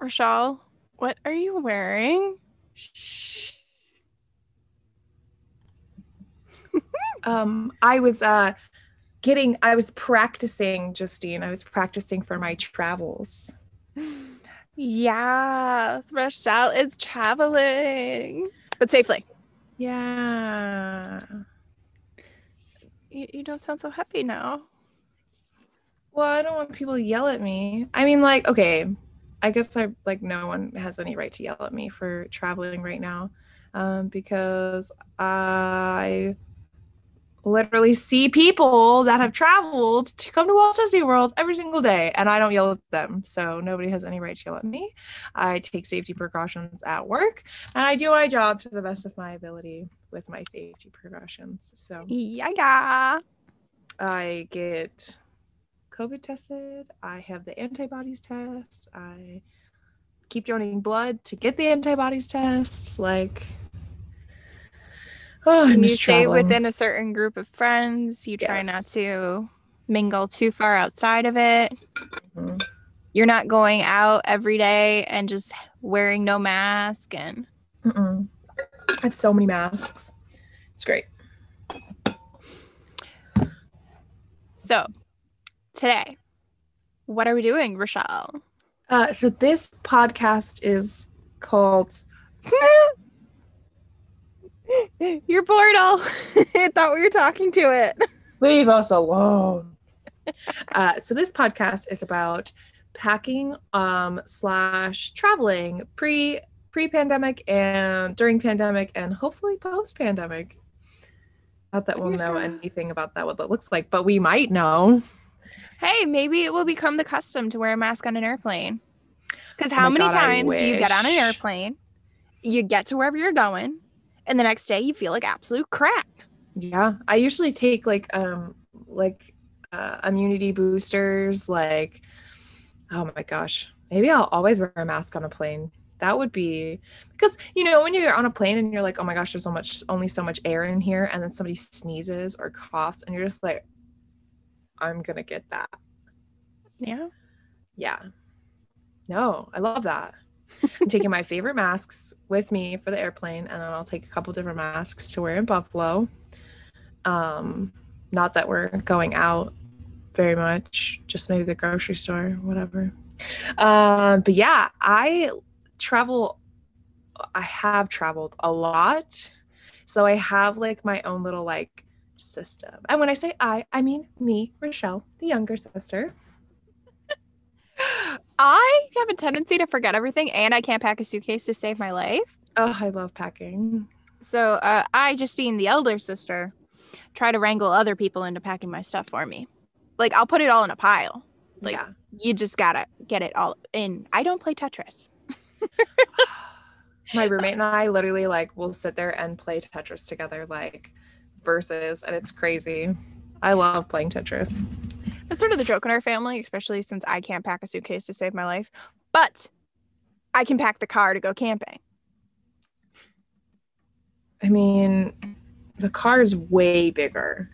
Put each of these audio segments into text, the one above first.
Rochelle, what are you wearing? um, I was uh getting I was practicing, Justine. I was practicing for my travels. Yeah, Rochelle is traveling, but safely. Yeah. You, you don't sound so happy now. Well, I don't want people to yell at me. I mean, like, okay, I guess I like no one has any right to yell at me for traveling right now, um, because I literally see people that have traveled to come to Walt Disney World every single day, and I don't yell at them. So nobody has any right to yell at me. I take safety precautions at work, and I do my job to the best of my ability with my safety precautions. So yeah, yeah. I get COVID tested. I have the antibodies test. I keep donating blood to get the antibodies test. Like Oh, you stay traveling. within a certain group of friends. You try yes. not to mingle too far outside of it. Mm-hmm. You're not going out every day and just wearing no mask and Mm-mm. I have so many masks. It's great. So, today, what are we doing, Rochelle? Uh, so this podcast is called Your portal. I thought we were talking to it. Leave us alone. uh, so this podcast is about packing um slash traveling pre pre pandemic and during pandemic and hopefully post pandemic. Not that we'll know anything about that what that looks like, but we might know. Hey, maybe it will become the custom to wear a mask on an airplane. Because how oh many God, times do you get on an airplane? You get to wherever you're going, and the next day you feel like absolute crap. Yeah, I usually take like um like uh, immunity boosters. Like, oh my gosh, maybe I'll always wear a mask on a plane. That would be because you know when you're on a plane and you're like, oh my gosh, there's so much, only so much air in here, and then somebody sneezes or coughs, and you're just like, I'm gonna get that. Yeah. Yeah. No, I love that. I'm taking my favorite masks with me for the airplane, and then I'll take a couple different masks to wear in Buffalo. Um, not that we're going out very much, just maybe the grocery store, whatever. Um, but yeah, I travel. I have traveled a lot, so I have like my own little like system. And when I say I, I mean me, Rochelle, the younger sister. I have a tendency to forget everything, and I can't pack a suitcase to save my life. Oh, I love packing. So uh, I, Justine, the elder sister, try to wrangle other people into packing my stuff for me. Like I'll put it all in a pile. Like yeah. you just gotta get it all in. I don't play Tetris. my roommate and I literally like will sit there and play Tetris together, like versus, and it's crazy. I love playing Tetris. It's sort of the joke in our family, especially since I can't pack a suitcase to save my life. But I can pack the car to go camping. I mean, the car is way bigger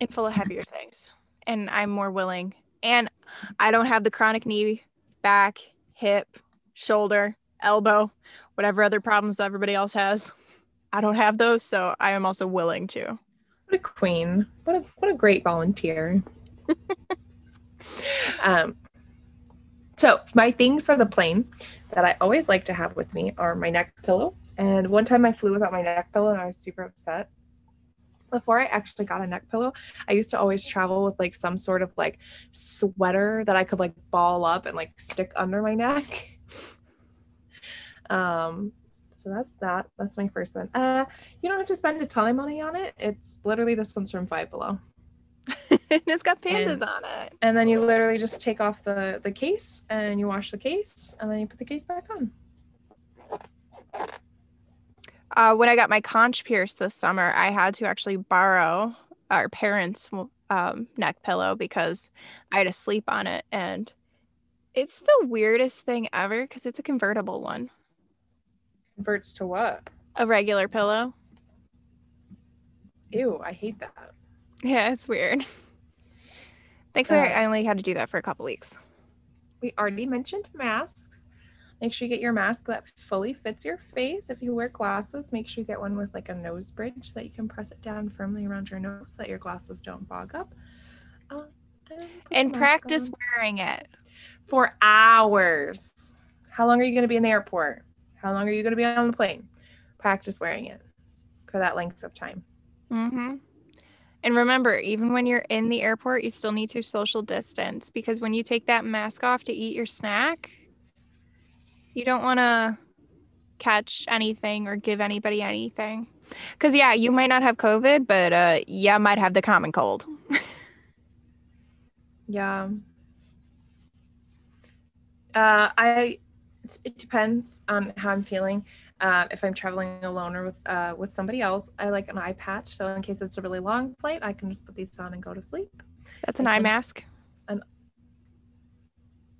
and full of heavier things. And I'm more willing. And I don't have the chronic knee, back, hip, shoulder, elbow, whatever other problems everybody else has. I don't have those, so I am also willing to. What a queen. What a what a great volunteer. um, so my things for the plane that I always like to have with me are my neck pillow. And one time I flew without my neck pillow and I was super upset. Before I actually got a neck pillow, I used to always travel with like some sort of like sweater that I could like ball up and like stick under my neck. Um, so that's that. That's my first one. Uh, you don't have to spend a ton of money on it. It's literally this one's from Five Below. and it's got pandas and, on it. And then you literally just take off the the case and you wash the case and then you put the case back on. Uh, when I got my conch pierced this summer, I had to actually borrow our parents' um, neck pillow because I had to sleep on it, and it's the weirdest thing ever because it's a convertible one. Converts to what? A regular pillow. Ew, I hate that. Yeah, it's weird. Thankfully, uh, I only had to do that for a couple weeks. We already mentioned masks. Make sure you get your mask that fully fits your face. If you wear glasses, make sure you get one with like a nose bridge so that you can press it down firmly around your nose so that your glasses don't fog up. Uh, and, and practice on. wearing it for hours. How long are you going to be in the airport? How long are you going to be on the plane? Practice wearing it for that length of time. Mm-hmm. And remember, even when you're in the airport, you still need to social distance because when you take that mask off to eat your snack, you don't want to catch anything or give anybody anything. Because, yeah, you might not have COVID, but uh, yeah, might have the common cold. yeah. Uh, I it depends on how I'm feeling. Uh, if I'm traveling alone or with uh, with somebody else, I like an eye patch. So in case it's a really long flight, I can just put these on and go to sleep. That's an eye mask. An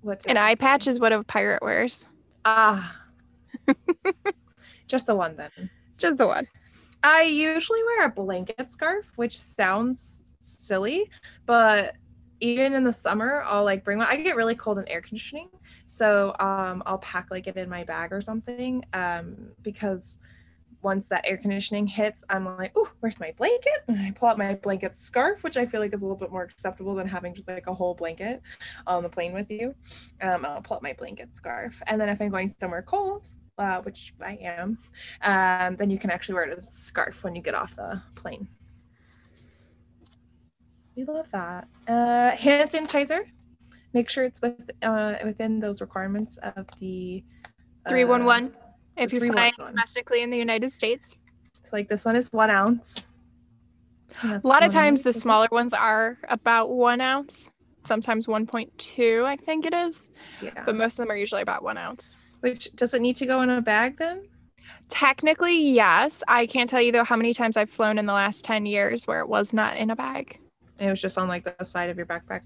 what? An eye patch is what a pirate wears. Ah, just the one then. Just the one. I usually wear a blanket scarf, which sounds silly, but even in the summer, I'll like bring one. I get really cold in air conditioning, so um, I'll pack like it in my bag or something um, because once that air conditioning hits, I'm like, oh, where's my blanket? And I pull out my blanket scarf, which I feel like is a little bit more acceptable than having just like a whole blanket on the plane with you. Um, I'll pull out my blanket scarf. And then if I'm going somewhere cold, uh, which I am, um, then you can actually wear it as a scarf when you get off the plane. We love that. Uh, hand sanitizer. Make sure it's with uh, within those requirements of the uh, 311 if you're flying domestically in the United States. So like this one is one ounce. A lot of times the smaller ones are about one ounce, sometimes 1.2, I think it is. Yeah. But most of them are usually about one ounce. Which does it need to go in a bag then? Technically, yes. I can't tell you though how many times I've flown in the last 10 years where it was not in a bag. It was just on like the side of your backpack.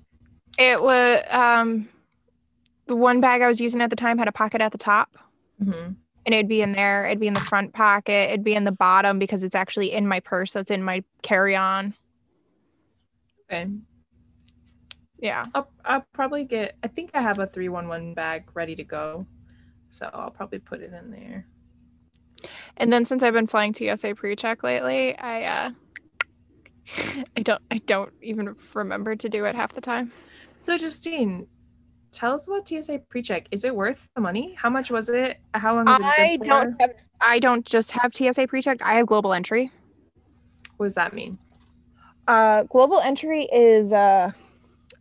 It was um the one bag I was using at the time had a pocket at the top. Mm-hmm. And it'd be in there. It'd be in the front pocket. It'd be in the bottom because it's actually in my purse. That's in my carry on. Okay. Yeah. I'll, I'll probably get, I think I have a 311 bag ready to go. So I'll probably put it in there. And then since I've been flying TSA pre-check lately, I uh I don't I don't even remember to do it half the time. So Justine, tell us about TSA PreCheck. Is it worth the money? How much was it? How long was it? I don't have I don't just have TSA PreCheck. I have global entry. What does that mean? Uh, global entry is uh,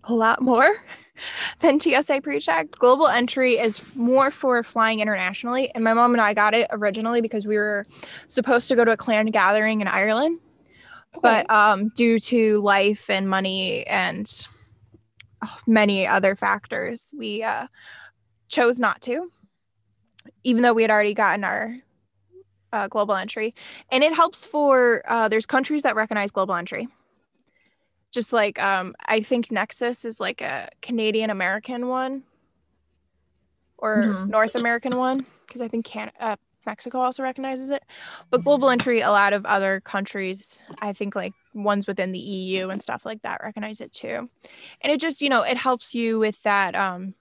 a lot more than TSA PreCheck. Global entry is more for flying internationally, and my mom and I got it originally because we were supposed to go to a clan gathering in Ireland, okay. but um, due to life and money and many other factors, we uh, chose not to, even though we had already gotten our uh, global entry. And it helps for uh, there's countries that recognize global entry. Just like um, I think Nexus is like a Canadian American one or mm-hmm. North American one because I think Can- uh, Mexico also recognizes it. But global entry, a lot of other countries, I think like ones within the EU and stuff like that recognize it too. And it just, you know, it helps you with that um,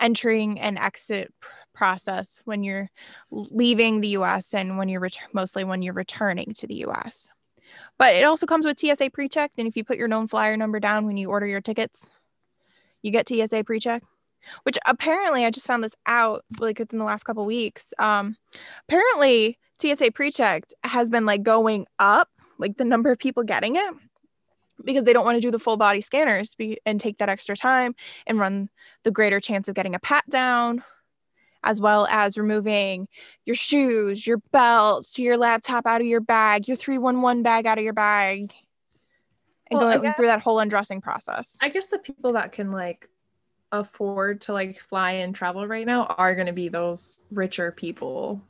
entering and exit pr- process when you're leaving the US and when you're ret- mostly when you're returning to the US. But it also comes with TSA pre-check and if you put your known flyer number down when you order your tickets, you get TSA pre-check which apparently I just found this out like within the last couple weeks. Um, apparently TSA pre-checked has been like going up, like the number of people getting it because they don't want to do the full body scanners be- and take that extra time and run the greater chance of getting a pat down as well as removing your shoes, your belts, your laptop out of your bag, your 311 bag out of your bag and well, going guess, through that whole undressing process. I guess the people that can like afford to like fly and travel right now are going to be those richer people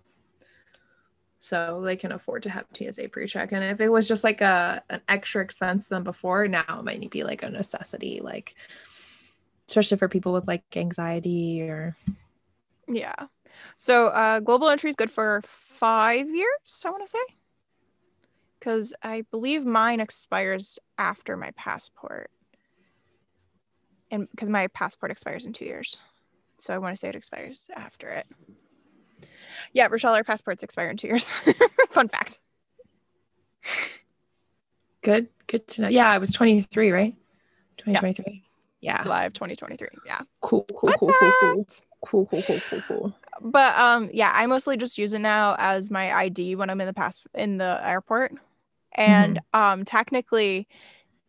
so they can afford to have TSA pre-check. And if it was just like a an extra expense than before, now it might be like a necessity, like especially for people with like anxiety or yeah. So uh, global entry is good for five years. I want to say because I believe mine expires after my passport and because my passport expires in two years. So i want to say it expires after it. Yeah rochelle our passports expire in two years. Fun fact. Good good to know. Yeah i was 23 right? 2023 yeah, yeah. july of 2023 yeah. Cool cool cool, cool cool. cool cool cool cool but um yeah i mostly just use it now as my id when i'm in the pass in the airport. And mm-hmm. um technically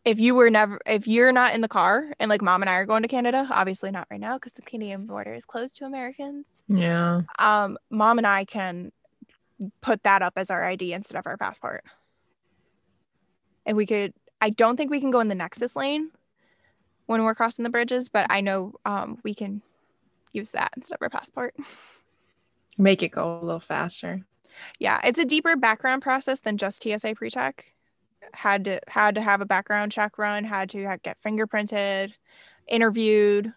if you were never if you're not in the car and like mom and I are going to Canada, obviously not right now because the Canadian border is closed to Americans. Yeah. Um, mom and I can put that up as our ID instead of our passport. And we could I don't think we can go in the Nexus lane when we're crossing the bridges, but I know um we can use that instead of our passport. Make it go a little faster. Yeah, it's a deeper background process than just TSA pre-check. Had to had to have a background check run, had to have, get fingerprinted, interviewed.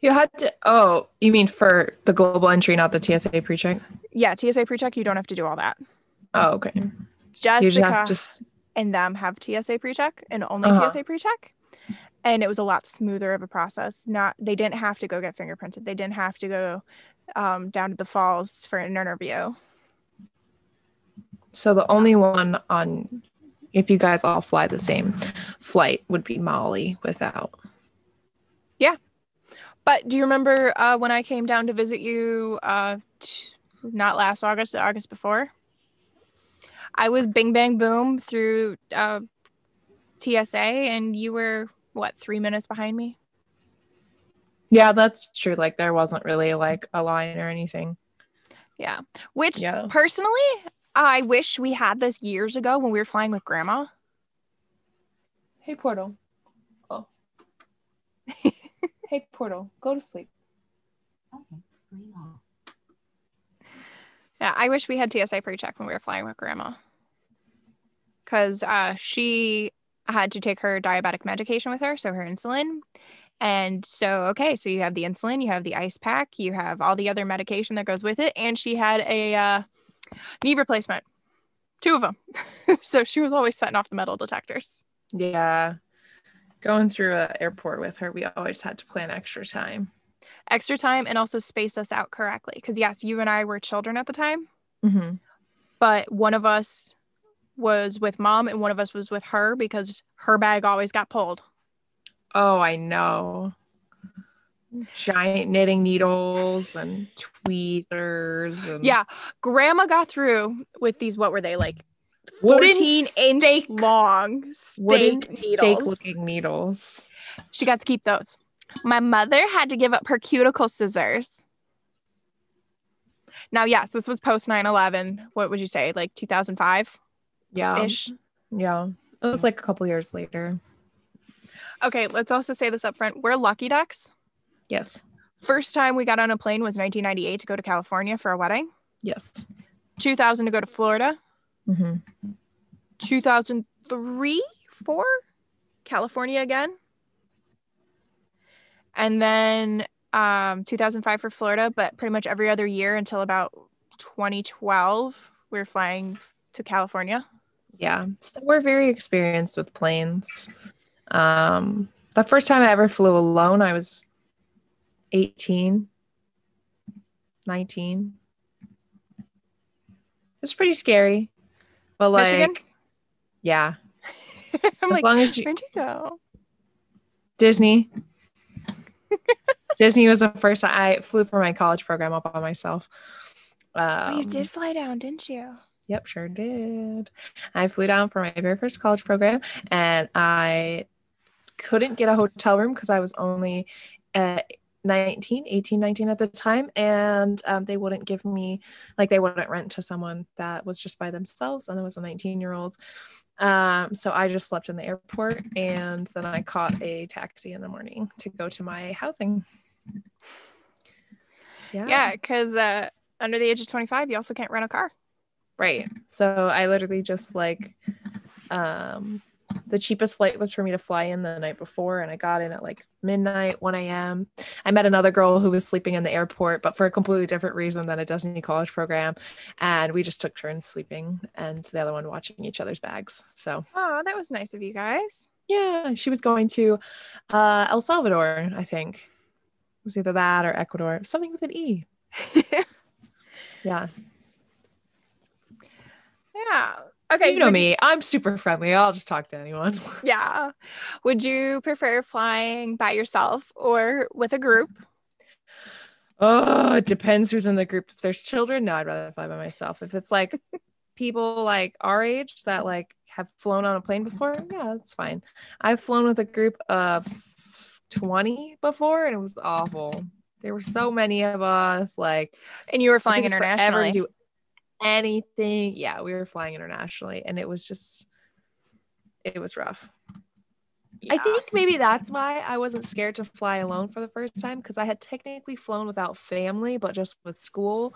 You had to. Oh, you mean for the global entry, not the TSA pre-check? Yeah, TSA pre-check, you don't have to do all that. Oh, okay. Just You just have just. and them have TSA pre-check and only Uh-huh. TSA pre-check. And it was a lot smoother of a process. Not they didn't have to go get fingerprinted. They didn't have to go um, down to the falls for an interview. So the only one on, if you guys all fly the same flight, would be Molly without. Yeah. But do you remember uh, when I came down to visit you? Uh, t- not last August, the August before. I was bing bang boom through uh, TSA, and you were what three minutes behind me? Yeah, that's true. Like there wasn't really like a line or anything. Yeah. Which Yeah. personally, I wish we had this years ago when we were flying with Grandma. Hey, Portal. Oh. hey, Portal. Go to sleep. Okay, screen off. Yeah, I wish we had TSA pre-check when we were flying with Grandma, because uh, she had to take her diabetic medication with her, so her insulin. And so, okay, so you have the insulin, you have the ice pack, you have all the other medication that goes with it, and she had a uh, knee replacement, two of them. so she was always setting off the metal detectors. Yeah. Going through an airport with her, we always had to plan extra time. Extra time and also space us out correctly, because yes, you and I were children at the time, Mm-hmm. but one of us was with mom and one of us was with her because her bag always got pulled. Oh, I know. Giant knitting needles and tweezers. And Yeah, grandma got through with these. What were they like? 14 inch stake- long stake needles. looking needles. She got to keep those. My mother had to give up her cuticle scissors. Now, yes, this was post 9 11. What would you say? Like 2005 Yeah. ish? Yeah. It was like a couple years later. Okay, let's also say this up front. We're lucky ducks. Yes. First time we got on a plane was 1998 to go to California for a wedding, Yes. 2000 to go to Florida, Mm-hmm. 2003, 4, California again. And then um, 2005 for Florida, but pretty much every other year until about 2012, we were flying to California. Yeah. So we're very experienced with planes. Um, the first time I ever flew alone, I was 18, 19. It's pretty scary. But like, Michigan? yeah. As like, long as you where'd you go? Disney. Disney was the first time I flew for my college program up by myself. Um, oh, you did fly down, didn't you? Yep, sure did. I flew down for my very first college program and I couldn't get a hotel room because I was only uh, 19, 18, 19 at the time. And um, they wouldn't give me, like, they wouldn't rent to someone that was just by themselves. And it was a 19 year old. Um, so I just slept in the airport and then I caught a taxi in the morning to go to my housing. Yeah. Yeah, because uh, under the age of 25, you also can't rent a car. Right. So I literally just like um the cheapest flight was for me to fly in the night before and I got in at like midnight, 1 a.m. I met another girl who was sleeping in the airport, but for a completely different reason than a Disney college program. And we just took turns sleeping and the other one watching each other's bags. So Oh, that was nice of you guys. yeah, she was going to uh El Salvador, I think. It was either that or Ecuador. Something with an E. Yeah. yeah. Okay. you know me. I'm super friendly. I'll just talk to anyone. yeah. Would you prefer flying by yourself or with a group? Oh, it depends who's in the group. If there's children, no, I'd rather fly by myself. If it's like people like our age that like have flown on a plane before, yeah, that's fine. I've flown with a group of 20 before and it was awful. There were so many of us, like And you were flying took us forever to internationally. do anything. Yeah, we were flying internationally and it was just it was rough. I think maybe that's why I wasn't scared to fly alone for the first time because I had technically flown without family, but just with school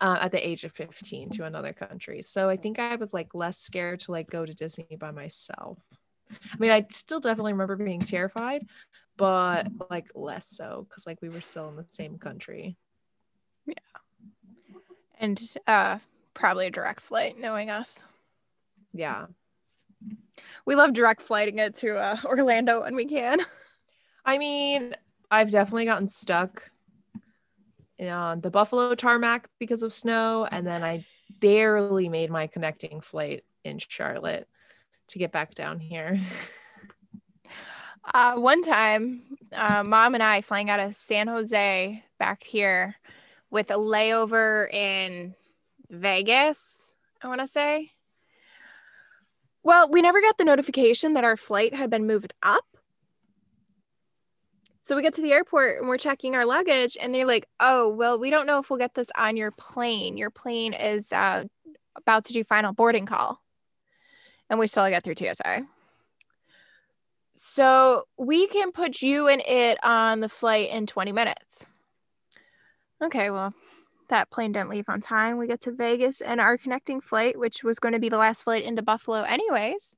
uh, at the age of 15 to another country. So I think I was like less scared to like go to Disney by myself. I mean, I still definitely remember being terrified, but like less so because like we were still in the same country. Yeah. And uh probably a direct flight knowing us. Yeah. We love direct flighting it to uh, Orlando when we can. I mean, I've definitely gotten stuck on the Buffalo tarmac because of snow, and then I barely made my connecting flight in Charlotte to get back down here. Uh, one time, uh, mom and I flying out of San Jose back here with a layover in Vegas, I want to say. Well, we never got the notification that our flight had been moved up. So we get to the airport and we're checking our luggage, and they're like, oh, well, we don't know if we'll get this on your plane. Your plane is uh, about to do final boarding call. And we still got through TSA. So we can put you and it on the flight in 20 minutes. Okay, well, that plane didn't leave on time. We get to Vegas and our connecting flight, which was going to be the last flight into Buffalo, anyways,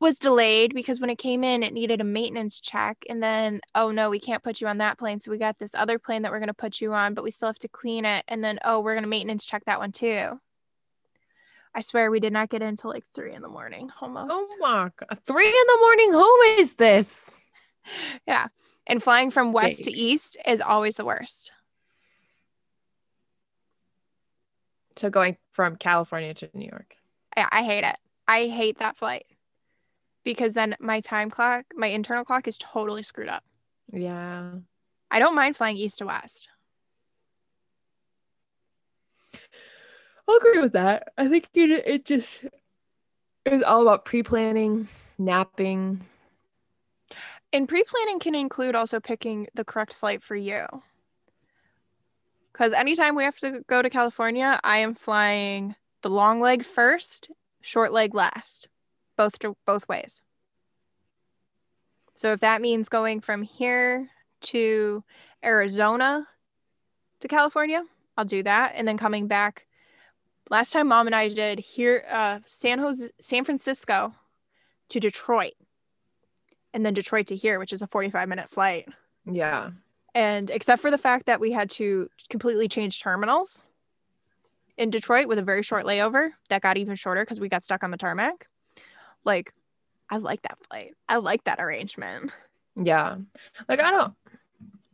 was delayed because when it came in, it needed a maintenance check. And then, oh no, we can't put you on that plane. So we got this other plane that we're going to put you on, but we still have to clean it. And then, oh, we're going to maintenance check that one too. I swear we did not get in until like three in the morning oh almost. Oh my god. Three in the morning. Who is this? Yeah. And flying from west to east is always the worst. So going from California to New York. I, I hate it. I hate that flight because then my time clock, my internal clock is totally screwed up. Yeah. I don't mind flying east to west. I'll agree with that. I think it, it just is all about pre-planning, napping. And pre planning can include also picking the correct flight for you. Because anytime we have to go to California, I am flying the long leg first, short leg last, both to, both ways. So if that means going from here to Arizona to California, I'll do that, and then coming back. Last time, mom and I did here, uh, San Jose, San Francisco to Detroit, and then Detroit to here, which is a forty-five minute flight. Yeah. And except for the fact that we had to completely change terminals in Detroit with a very short layover that got even shorter because we got stuck on the tarmac. Like, I like that flight. I like that arrangement. Yeah. Like I don't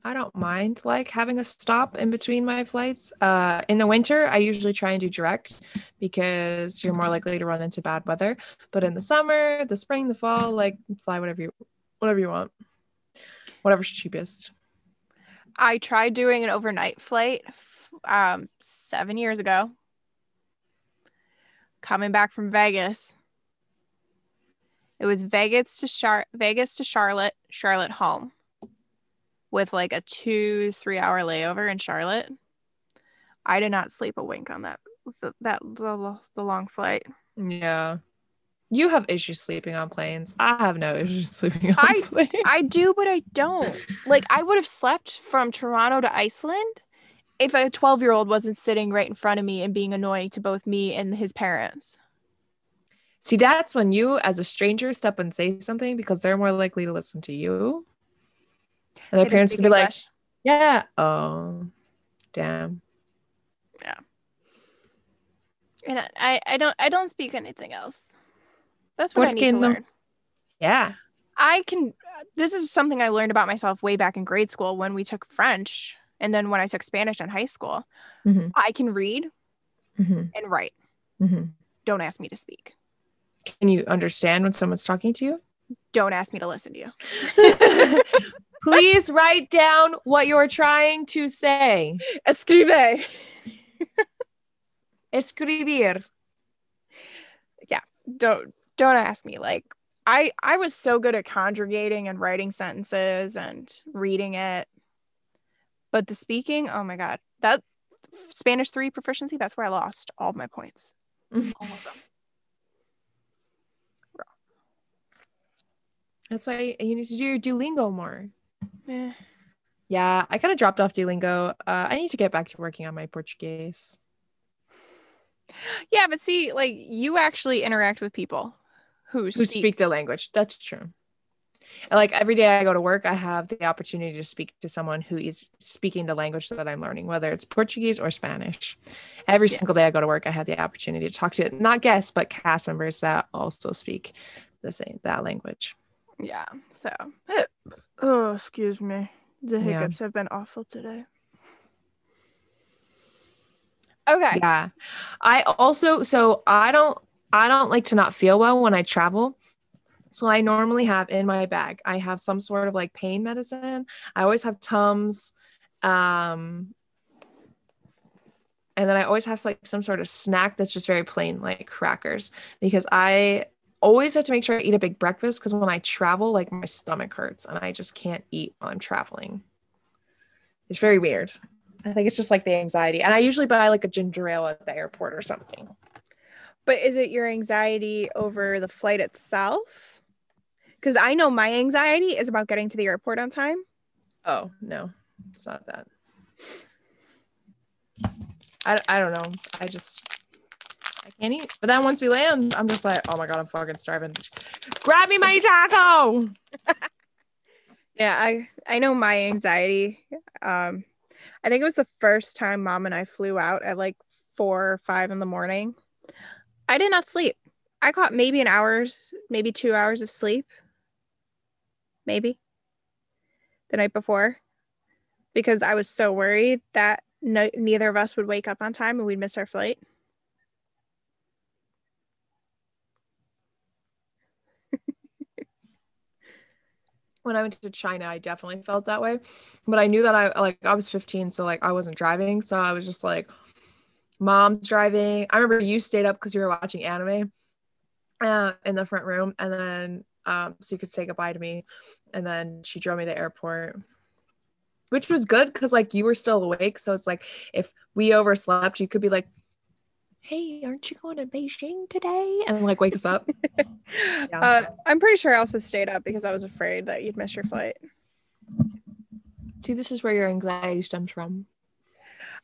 I don't mind like having a stop in between my flights. Uh in the winter I usually try and do direct because you're more likely to run into bad weather. But in the summer, the spring, the fall, like fly whatever you whatever you want. Whatever's cheapest. I tried doing an overnight flight um, seven years ago, coming back from Vegas. It was Vegas to Char- Vegas to Charlotte, Charlotte home, with like a two three hour layover in Charlotte. I did not sleep a wink on that th- that the, the long flight. Yeah. You have issues sleeping on planes. I have no issues sleeping on I- planes. I do, but I don't. Like I would have slept from Toronto to Iceland if a 12 year old wasn't sitting right in front of me and being annoying to both me and his parents. See, that's when you, as a stranger, step and say something because they're more likely to listen to you. And their parents would be like, yeah, oh, damn. Yeah. And I, I don't I don't speak anything else. That's what I ¿Por need to no? learn. Yeah. I can this is something I learned about myself way back in grade school when we took French and then when I took Spanish in high school. Mhm. I can read Mhm. and write. Mhm. Don't ask me to speak. Can you understand when someone's talking to you? Don't ask me to listen to you. Please write down what you're trying to say. Escribe. Escribir. Yeah. Don't don't ask me. Like I I was so good at conjugating and writing sentences and reading it. But the speaking, oh my god. That Spanish 3 proficiency, that's where I lost all my points. All of them. That's why you need to do your Duolingo more. Eh. Yeah, I kind of dropped off Duolingo. Uh, I need to get back to working on my Portuguese. Yeah, but see, like you actually interact with people who, Who speak. speak the language. That's true. And, Like every day I go to work, I have the opportunity to speak to someone who is speaking the language that I'm learning, whether it's Portuguese or Spanish. Every Yeah. single day I go to work, I have the opportunity to talk to not guests, but cast members that also speak the same that language. Yeah. So, oh, excuse me. The Yeah. hiccups have been awful today. Okay. Yeah. I also so I don't I don't like to not feel well when I travel. So I normally have in my bag, I have some sort of like pain medicine. I always have Tums. Um and then I always have like some sort of snack that's just very plain, like crackers, because I always have to make sure I eat a big breakfast because when I travel, like my stomach hurts and I just can't eat while I'm traveling. It's very weird. I think it's just like the anxiety. And I usually buy like a ginger ale at the airport or something. But is it your anxiety over the flight itself? Because I know my anxiety is about getting to the airport on time. Oh, no, it's not that. I, I don't know. I just, I can't eat. But then once we land, I'm just like, oh my God, I'm fucking starving. Grab me my taco. Yeah, I I know my anxiety. Um, I think it was the first time mom and I flew out at like four or five in the morning. I did not sleep. I caught maybe an hour's, maybe two hours of sleep. Maybe the night before, because I was so worried that no, neither of us would wake up on time and we'd miss our flight. when I went to China, I definitely felt that way. But I knew that I like I was 15, so like I wasn't driving. So I was just like, mom's driving. I remember you stayed up because you were watching anime uh, in the front room, and then um, so you could say goodbye to me. And then she drove me to the airport, which was good because like you were still awake. So it's like if we overslept, you could be like, Hey, aren't you going to Beijing today? And like wake us up. Yeah. Uh, I'm pretty sure I also stayed up because I was afraid that you'd miss your flight. See, this is where your anxiety stems from.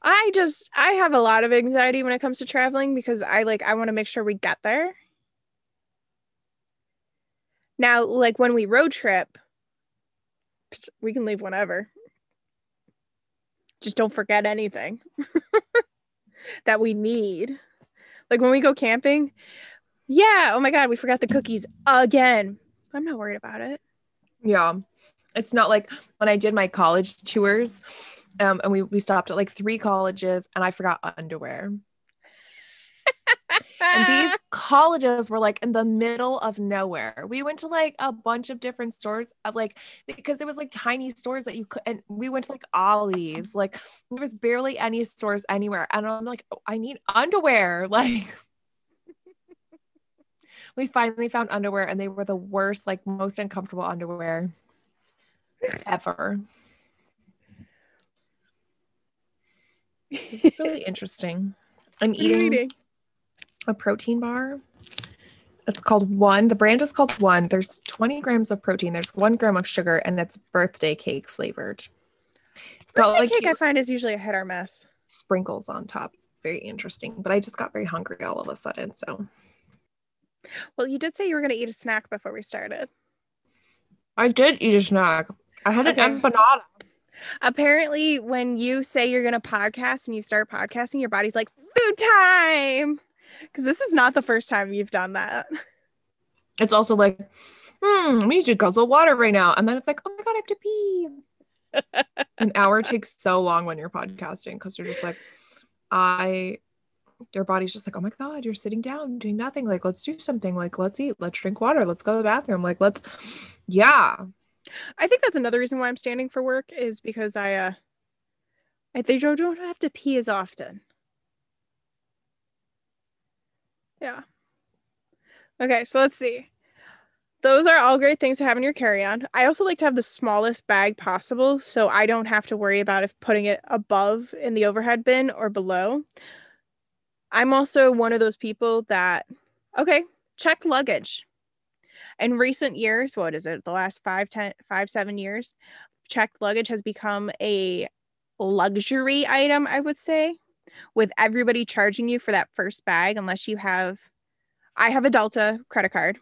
I just I have a lot of anxiety when it comes to traveling because I like I want to make sure we get there. Now, like when we road trip, we can leave whenever. Just don't forget anything that we need. Like when we go camping, yeah, oh my god, we forgot the cookies again. I'm not worried about it. Yeah. It's not like when I did my college tours, um, and we, we stopped at like three colleges and I forgot underwear. And these colleges were like in the middle of nowhere. We went to like a bunch of different stores of like because it was like tiny stores that you could and we went to like Ollie's. Like there was barely any stores anywhere. And I'm like, "Oh, I need underwear. Like we finally found underwear and they were the worst, like most uncomfortable underwear ever. It's really interesting. I'm What are you eating eating? a protein bar. It's called One. The brand is called One. There's 20 grams of protein. There's one gram of sugar, and it's birthday cake flavored. It's got Birthday like cake I find is usually a hit or miss. sprinkles on top. It's very interesting. But I just got very hungry all of a sudden. So Well, you did say you were going to eat a snack before we started. I did eat a snack. I had Okay. an empanada. Apparently, when you say you're going to podcast and you start podcasting, your body's like, food time. Because this is not the first time you've done that. It's also like hmm, we need to guzzle water right now. And then it's like, oh my God, I have to pee. An hour takes so long when you're podcasting because you're just like, I, your body's just like, oh my God, you're sitting down doing nothing. Like, let's do something. Like, let's eat, let's drink water, let's go to the bathroom. Like, let's, yeah. I think that's another reason why I'm standing for work is because I uh I think I don't have to pee as often. Yeah. Okay, so let's see. Those are all great things to have in your carry-on. I also like to have the smallest bag possible so I don't have to worry about if putting it above in the overhead bin or below. I'm also one of those people that okay, check luggage in recent years, what is it, the last five, ten, five, seven years, checked luggage has become a luxury item, I would say, with everybody charging you for that first bag, unless you have, I have a Delta credit card.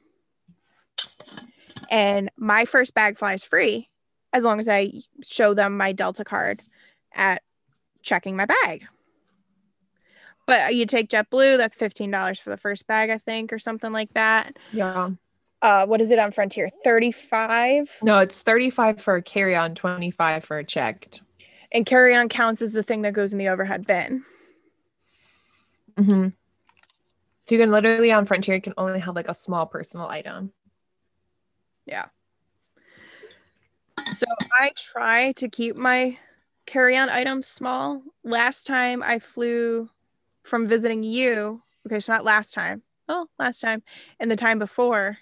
And my first bag flies free as long as I show them my Delta card at checking my bag. But you take JetBlue, that's $15 for the first bag, I think, or something like that. Yeah uh what is it on frontier? 35 no it's 35 for a carry-on 25 for a checked. And carry-on counts as the thing that goes in the overhead bin. Mm-hmm. so you can literally on frontier you can only have like a small personal item. Yeah. So i try to keep my carry-on items small. Last time i flew from visiting you okay so not last time oh last time and the time before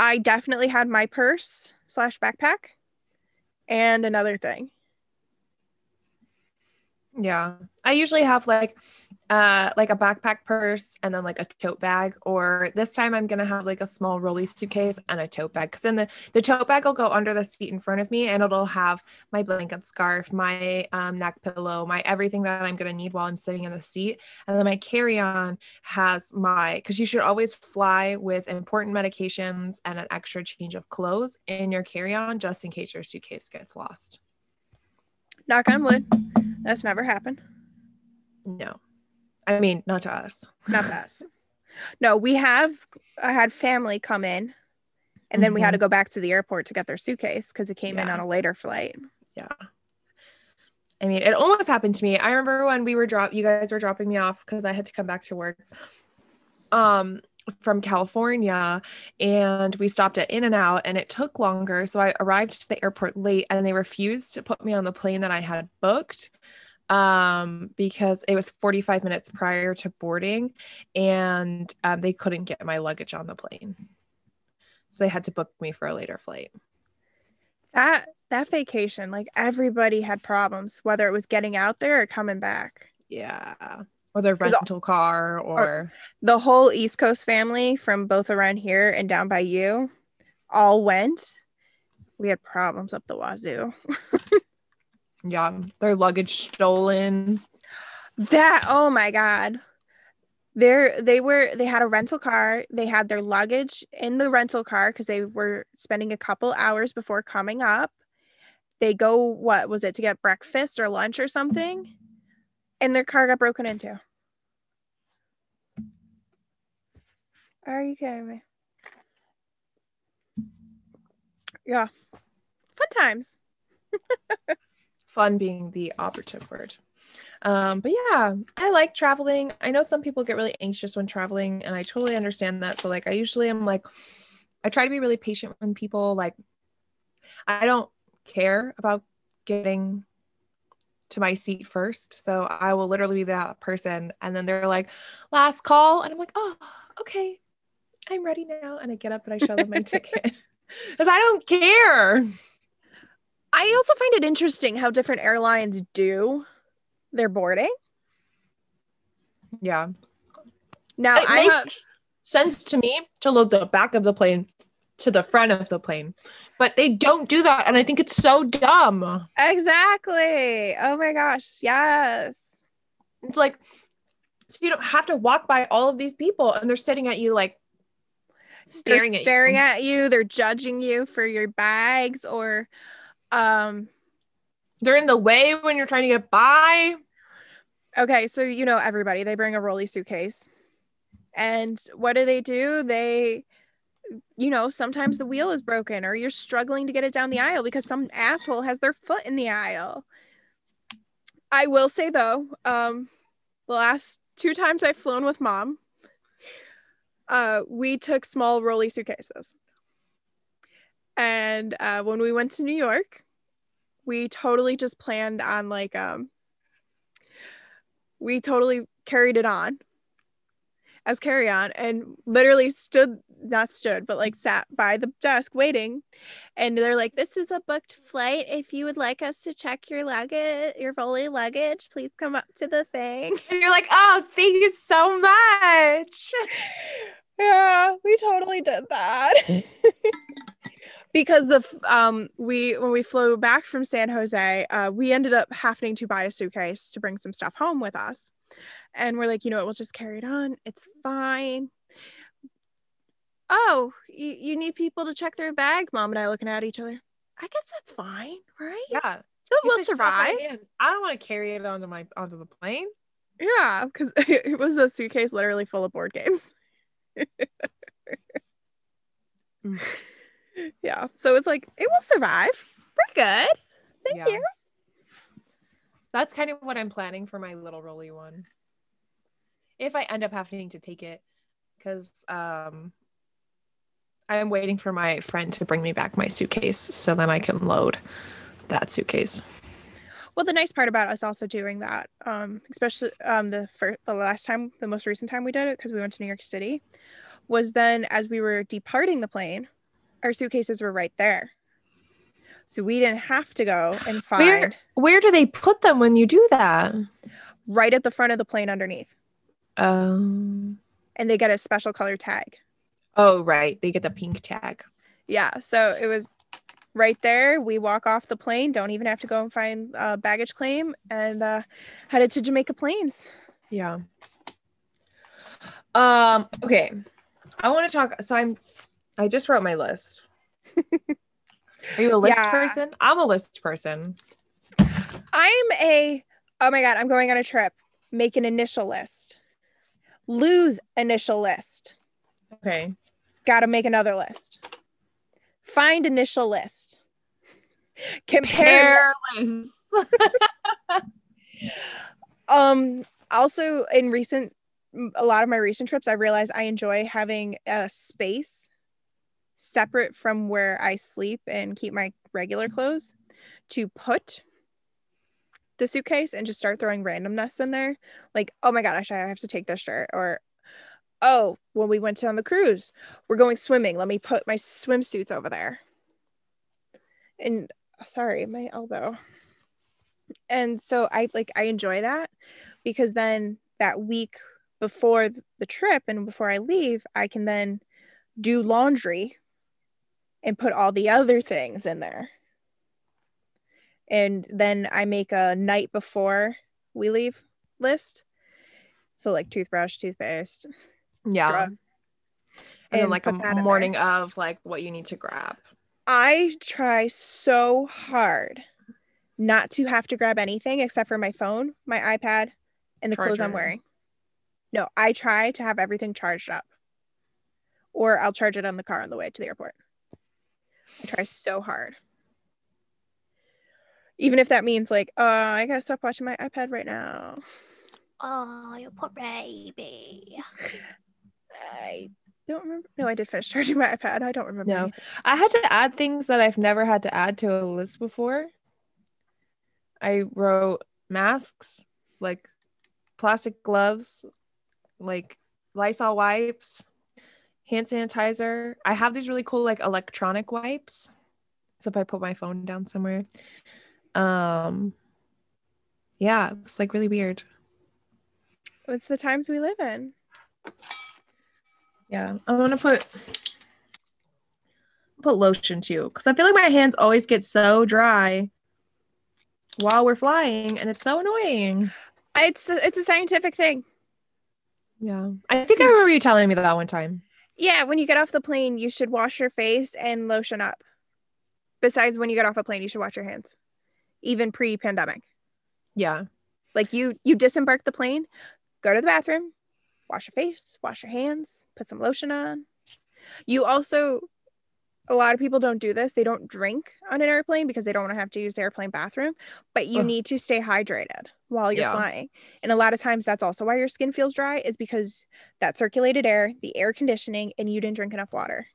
I definitely had my purse slash backpack and another thing. Yeah. I usually have like uh like a backpack purse and then like a tote bag or this time I'm to have like a small rolly suitcase and a tote bag cuz then the the tote bag will go under the seat in front of me and it'll have my blanket scarf, my um, neck pillow, my everything that I'm to need while I'm sitting in the seat and then my carry-on has my cuz you should always fly with important medications and an extra change of clothes in your carry-on just in case your suitcase gets lost. Knock on wood. That's never happened. No. I mean, not to us. Not to us. No, we have I had family come in and then mm-hmm. we had to mm-hmm. go back to the airport to get their suitcase because it came yeah. in on a later flight. Yeah. I mean, it almost happened to me. I remember when we were drop you guys were dropping me off because I had to come back to work. Um from California and we stopped at In and Out and it took longer. So I arrived to the airport late and they refused to put me on the plane that I had booked um, because it was 45 minutes prior to boarding and um, they couldn't get my luggage on the plane. So they had to book me for a later flight. That that vacation, like everybody had problems, whether it was getting out there or coming back. Yeah. Or their rental car or... or the whole East Coast family from both around here and down by you all went. We had problems up the wazoo. Yeah, their luggage stolen. That oh my god. There they were they had a rental car. They had their luggage in the rental car because they were spending a couple hours before coming up. They go what was it to get breakfast or lunch or something? And their car got broken into. Are you kidding me? Yeah. Fun times. fun being the operative word. Um, but yeah, I like traveling. I know some people get really anxious when traveling, and I totally understand that. So, like, I usually am like, I try to be really patient when people like, I don't care about getting to my seat first. So I will literally be that person. And then they're like, last call. And I'm like, oh, okay, I'm ready now. And I get up and I show them my ticket because I don't care. I also find it interesting how different airlines do their boarding. Yeah. Now it I makes have sense to me to load the back of the plane to the front of the plane, but they don't do that, and I think it's so dumb. Exactly. Oh my gosh. Yes. It's like so you don't have to walk by all of these people, and they're sitting at you like staring, they're staring at you. at you. They're judging you for your bags or um, they're in the way when you're trying to get by. Okay, so you know everybody, they bring a rolly suitcase. And what do they do? They you know, sometimes the wheel is broken or you're struggling to get it down the aisle because some asshole has their foot in the aisle. I will say though, um, the last two times I've flown with mom, uh, we took small rolly suitcases. And uh, when we went to New York, we totally just planned on like um we totally carried it on as carry on and literally stood not stood but like sat by the desk waiting. And they're like this is a booked flight. If you would like us to check your luggage your rolly luggage please come up to the thing. And you're like, oh, thank you so much. yeah we totally did that because the um we when we flew back from san jose uh we ended up having to buy a suitcase to bring some stuff home with us and we're like you know what we'll just carry it on it's fine oh you, you need people to check their bag mom and i looking at each other i guess that's fine right Yeah. We'll- we'll this shit off my survive. I don't want to carry it onto my onto the plane. yeah because it was a suitcase literally full of board games Mm. Yeah so it's like it will survive we're good thank Yeah. you That's kind of what I'm planning for my little rolly one. If I end up having to take it, because um, I'm waiting for my friend to bring me back my suitcase so then I can load that suitcase. Well, the nice part about us also doing that, um, especially um, the first, the last time, the most recent time we did it, because we went to New York City, was then as we were departing the plane, our suitcases were right there, so we didn't have to go and find Where where do they put them when you do that? right at the front of the plane underneath, Um. and they get a special color tag. Oh right, they get the pink tag. Yeah, so it was right there. We walk off the plane, don't even have to go and find uh, baggage claim, and uh, headed to Jamaica Plains. Yeah. Um. Okay. I want to talk. So I'm. I just wrote my list. Are you a list Yeah. person? I'm a list person. I'm a oh my god, I'm going on a trip. Make an initial list. Lose initial list. Okay. Gotta make another list. Find initial list. Compare. Lists. Um also in recent a lot of my recent trips, I realized I enjoy having a space separate from where I sleep and keep my regular clothes to put the suitcase and just start throwing randomness in there. Like, oh my gosh, I have to take this shirt. Or, oh, when we went on the cruise, we're going swimming. Let me put my swimsuits over there. And sorry, my elbow. And so I like, I enjoy that because then that week before the trip and before I leave, I can then do laundry and put all the other things in there. And then I make a night before we leave list. So like toothbrush, toothpaste. Yeah. Draw- And, then like a put that in there. morning of like what you need to grab. I try so hard not to have to grab anything except for my phone, my iPad, and the clothes I'm wearing. No, I try to have everything charged up. Or I'll charge it on the car on the way to the airport. I try so hard. Even if that means like, oh, I gotta stop watching my iPad right now. Oh, you poor baby. I don't remember. No, I did finish charging my iPad. I don't remember. No. anything. I had to add things that I've never had to add to a list before. I wrote masks, like plastic gloves, like Lysol wipes, hand sanitizer. I have these really cool like electronic wipes. So if I put my phone down somewhere. Um yeah, it was like really weird. It's the times we live in. Yeah. I want to put put lotion too because I feel like my hands always get so dry while we're flying and it's so annoying. It's a, it's a scientific thing. Yeah. I think I remember you telling me that one time. Yeah, when you get off the plane, you should wash your face and lotion up. Besides, when you get off a plane, you should wash your hands, even pre-pandemic. Yeah. Like you, you disembark the plane, go to the bathroom, wash your face, wash your hands, put some lotion on. You also, a lot of people don't do this. They don't drink on an airplane because they don't want to have to use the airplane bathroom, but you Ugh. need to stay hydrated while you're Yeah. flying. And a lot of times that's also why your skin feels dry, is because that circulated air, the air conditioning, and you didn't drink enough water.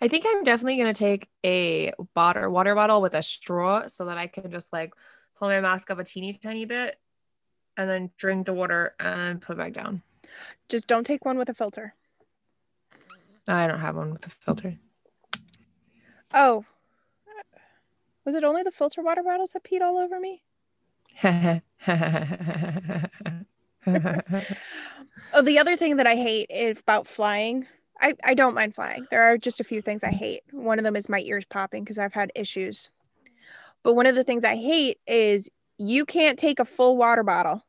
I think I'm definitely gonna take a bottle water bottle with a straw so that I can just like pull my mask up a teeny tiny bit and then drink the water and put it back down. Just don't take one with a filter. I don't have one with a filter. Oh, was it only the filter water bottles that peed all over me? Oh, the other thing that I hate is about flying. I, I don't mind flying. There are just a few things I hate. One of them is my ears popping because I've had issues. But one of the things I hate is you can't take a full water bottle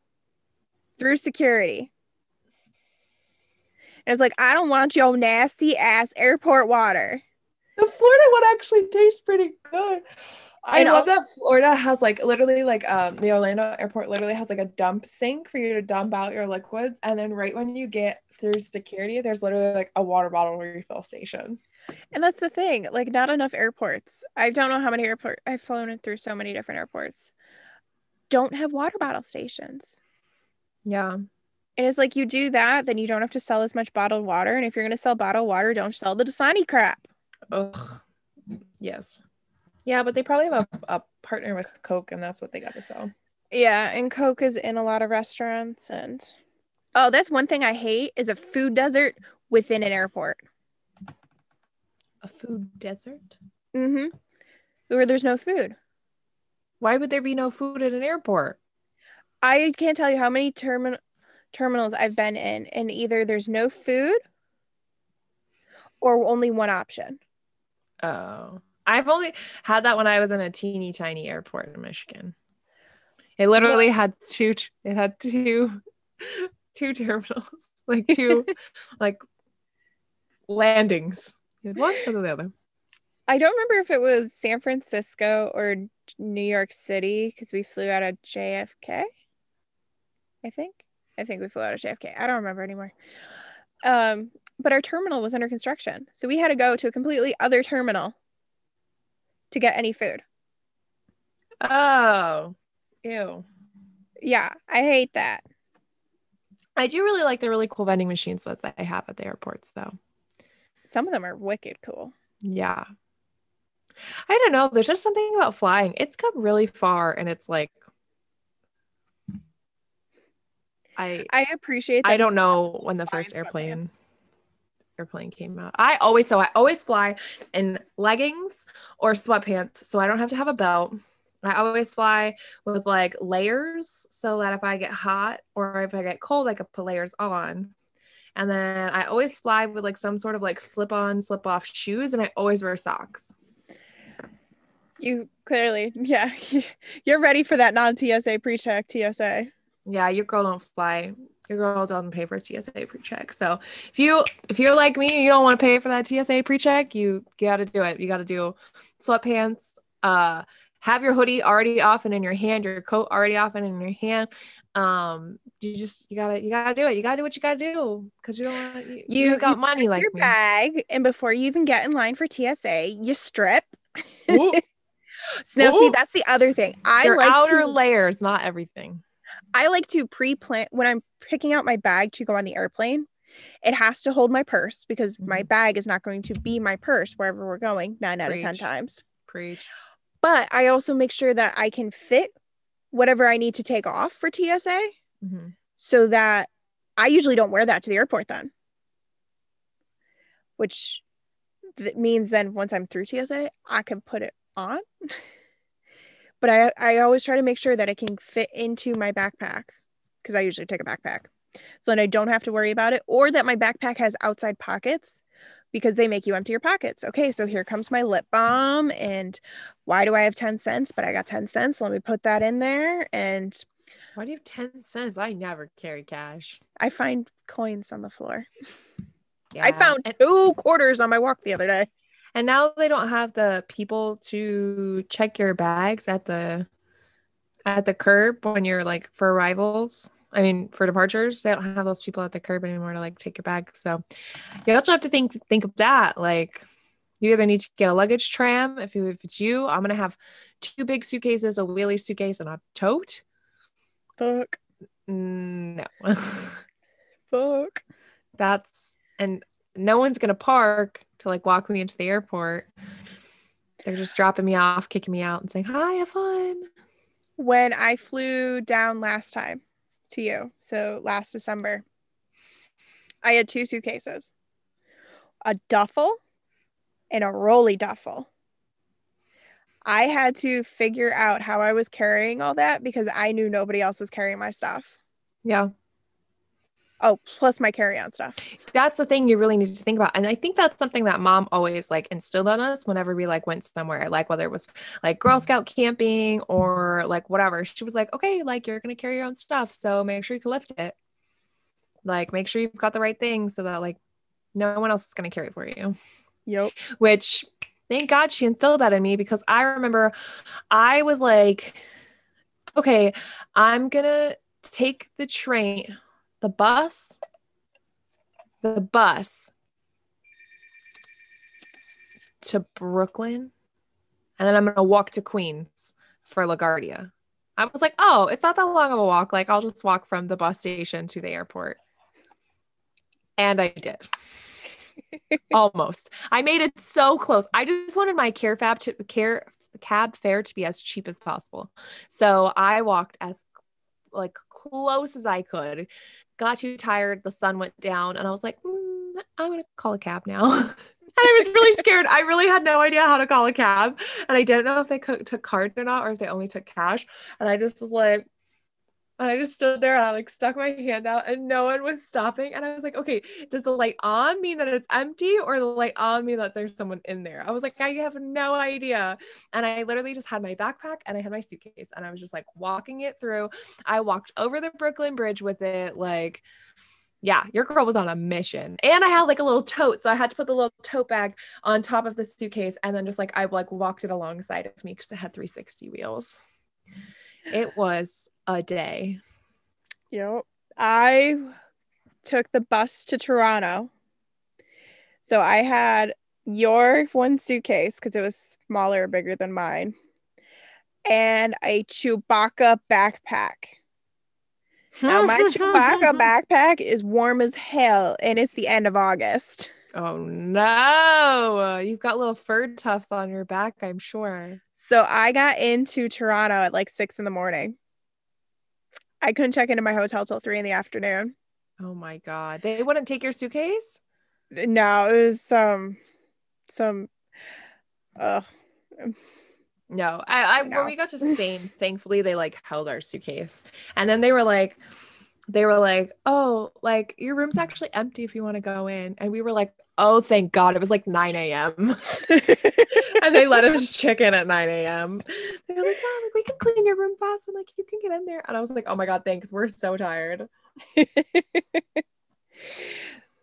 through security. And it's like, I don't want your nasty ass airport water. The Florida one actually tastes pretty good. I And love that Florida has like literally like um the Orlando airport literally has like a dump sink for you to dump out your liquids and then right when you get through security there's literally like a water bottle refill station. And that's the thing, like not enough airports. I don't know how many airport I've flown through so many different airports. Don't have water bottle stations. Yeah. And it's like you do that, then you don't have to sell as much bottled water. And if you're gonna sell bottled water, don't sell the Dasani crap. Ugh. Yes. Yeah, but they probably have a, a partner with Coke and that's what they got to sell. Yeah, and Coke is in a lot of restaurants and oh, that's one thing I hate is a food desert within an airport. A food desert? Mm-hmm. Where there's no food. Why would there be no food at an airport? I can't tell you how many terminal terminals I've been in, and either there's no food or only one option. Oh, I've only had that when I was in a teeny tiny airport in Michigan. It literally had two. It had two, two terminals, like two, like landings. One or the other. I don't remember if it was San Francisco or New York City because we flew out of JFK. I think. I think we flew out of JFK. I don't remember anymore. Um, but our terminal was under construction, so we had to go to a completely other terminal to get any food. Oh, ew. Yeah, I hate that. I do really like the really cool vending machines that they have at the airports, though. Some of them are wicked cool. Yeah. I don't know. There's just something about flying. It's come really far, and it's like, I I appreciate. That I don't know when the first airplane. Airplane came out. I always so I always fly in leggings or sweatpants, so I don't have to have a belt. I always fly with like layers so that if I get hot or if I get cold, I can put layers on. And then I always fly with like some sort of like slip on, slip off shoes, and I always wear socks. You clearly, yeah, you're ready for that non TSA pre check TSA. Yeah, your girl don't fly. Your girl doesn't pay for TSA pre-check. So if you if you're like me, you don't want to pay for that TSA pre-check, you, you got to do it. You got to do sweatpants. Uh, have your hoodie already off and in your hand, your coat already off and in your hand. Um, you just you gotta you gotta do it. You gotta do what you gotta do because you don't want you, you, got money check like your me. bag, and before you even get in line for TSA, you strip. Ooh, So now, see, that's the other thing. I your like outer to, layers, not everything. I like to pre-plan when I'm picking out my bag to go on the airplane. It has to hold my purse because my Mhm. bag is not going to be my purse wherever we're going nine out of ten times. Preach. But I also make sure that I can fit whatever I need to take off for TSA Mhm. so that I usually don't wear that to the airport then. Which th- means then once I'm through TSA, I can put it on. but I I always try to make sure that it can fit into my backpack because I usually take a backpack. So then I don't have to worry about it or that my backpack has outside pockets because they make you empty your pockets. Okay, so here comes my lip balm and why do I have 10 cents? But I got 10 cents. Let me put that in there and Why do you have 10 cents? I never carry cash. I find coins on the floor. Yeah. I found two quarters on my walk the other day. And now they don't have the people to check your bags at the at the curb when you're like for arrivals. I mean, for departures, they don't have those people at the curb anymore to like take your bag. So you also have to think think of that. Like you either need to get a luggage tram if you if it's you. I'm gonna have two big suitcases, a wheelie suitcase, and a tote. Fuck. No. Fuck. That's and no one's gonna park to like walk me into the airport. They're just dropping me off, kicking me out, and saying, Hi, have fun. When I flew down last time to you, so last December, I had two suitcases a duffel and a rolly duffel. I had to figure out how I was carrying all that because I knew nobody else was carrying my stuff. Yeah. Oh, plus my carry on stuff. that's the thing you really need to think about and i think that's something that mom always like instilled on us whenever we like went somewhere like whether it was like girl mm-hmm. scout camping or like whatever she was like okay like you're gonna carry your own stuff so make sure you can lift it like make sure you've got the right thing so that like no one else is gonna carry it for you Yep. which thank God she instilled that in me because I remember I was like, okay, I'm gonna take the train, the bus, the bus to Brooklyn, and then I'm gonna walk to Queens for LaGuardia. I was like, oh, it's not that long of a walk. Like, I'll just walk from the bus station to the airport. And I did. Almost. I made it so close. I just wanted my care fab to care cab fare to be as cheap as possible. So I walked as like close as I could. Got too tired. The sun went down, and I was like, "Mm, I'm gonna call a cab now. and I was really scared. I really had no idea how to call a cab, and I didn't know if they took cards or not, or if they only took cash. And I just was like, and I just stood there and I like stuck my hand out and no one was stopping. And I was like, okay, does the light on mean that it's empty or the light on mean that there's someone in there? I was like, I have no idea. And I literally just had my backpack and I had my suitcase and I was just like walking it through. I walked over the Brooklyn Bridge with it. Like, yeah, your girl was on a mission. And I had like a little tote. So I had to put the little tote bag on top of the suitcase and then just like I like walked it alongside of me because it had 360 wheels. It was a day. Yep. I took the bus to Toronto. So I had your one suitcase because it was smaller or bigger than mine, and a Chewbacca backpack. Now, my Chewbacca backpack is warm as hell, and it's the end of August. Oh no. You've got little fur tufts on your back, I'm sure. So I got into Toronto at like six in the morning. I couldn't check into my hotel till three in the afternoon. Oh my god. They wouldn't take your suitcase? No, it was some, some, uh, No. I, I No. when we got to Spain, thankfully they like held our suitcase. And then they were like, they were like, oh, like your room's mm. actually empty if you want to go in. And we were like, oh, thank God. It was like 9 a.m. and they let us check in at 9 a.m. They were like, oh, like we can clean your room fast and like you can get in there. And I was like, oh my God, thanks. We're so tired.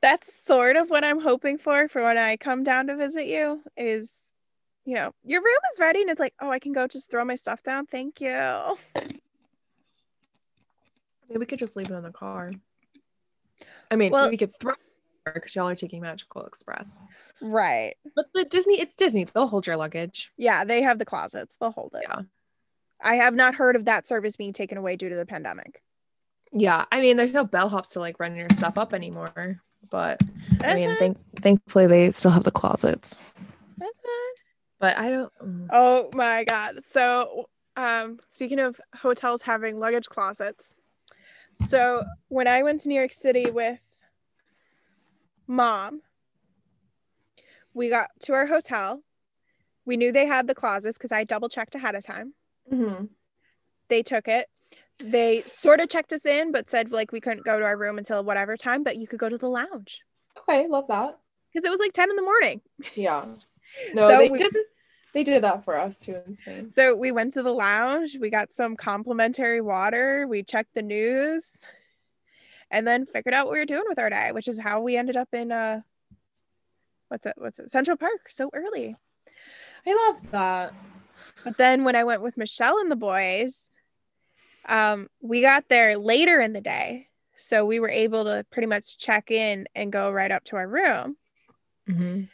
That's sort of what I'm hoping for for when I come down to visit you is, you know, your room is ready and it's like, oh, I can go just throw my stuff down. Thank you. Maybe we could just leave it in the car. I mean, Well- we could throw because y'all are taking Magical Express. Right. But the Disney, it's Disney. They'll hold your luggage. Yeah, they have the closets. They'll hold it. Yeah. I have not heard of that service being taken away due to the pandemic. Yeah. I mean, there's no bellhops to like run your stuff up anymore. But I mean, thank thankfully they still have the closets. That's fine. But I don't. mm. Oh my god. So, um, speaking of hotels having luggage closets, so when I went to New York City with mom, we got to our hotel. We knew they had the closets because I double checked ahead of time. Mhm. They took it. They sort of checked us in, but said like we couldn't go to our room until whatever time, but you could go to the lounge Okay, love that. because it was like 10 in the morning. Yeah. No, So they we- did. They did that for us too in Spain. So we went to the lounge, we got some complimentary water, we checked the news, and then figured out what we were doing with our day, which is how we ended up in uh what's it what's it Central Park so early. I love that. But then when I went with Michelle and the boys, Um, we got there later in the day, so we were able to pretty much check in and go right up to our room. Mm-hmm.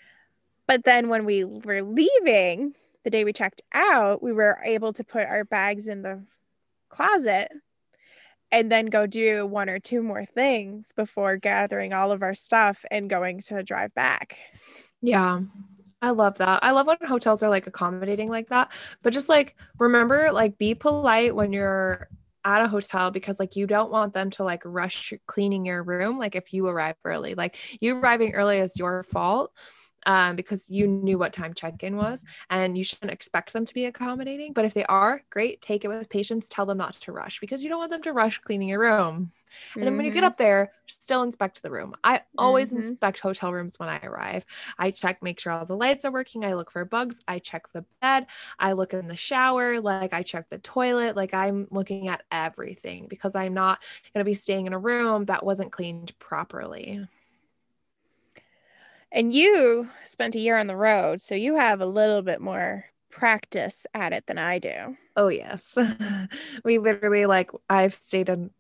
But then when we were leaving, the day we checked out, we were able to put our bags in the closet and then go do one or two more things before gathering all of our stuff and going to drive back. Yeah. I love that. I love when hotels are like accommodating like that. But just like remember, like be polite when you're at a hotel because like you don't want them to like rush cleaning your room like if you arrive early. Like you arriving early is your fault um, because you knew what time check-in was and you shouldn't expect them to be accommodating. But if they are great take it with patience. Tell them not to rush because you don't want them to rush cleaning your room. And then when you get Mhm. up there still inspect the room. I always Mhm. inspect hotel rooms when i arrive. I check make sure all the lights are working. I look for bugs. I check the bed. I look in the shower. Like i check the toilet. Like i'm looking at everything because i'm not going to be staying in a room that wasn't cleaned properly And you spent a year on the road, so you have a little bit more practice at it than I do. Oh yes. we literally like I've stayed in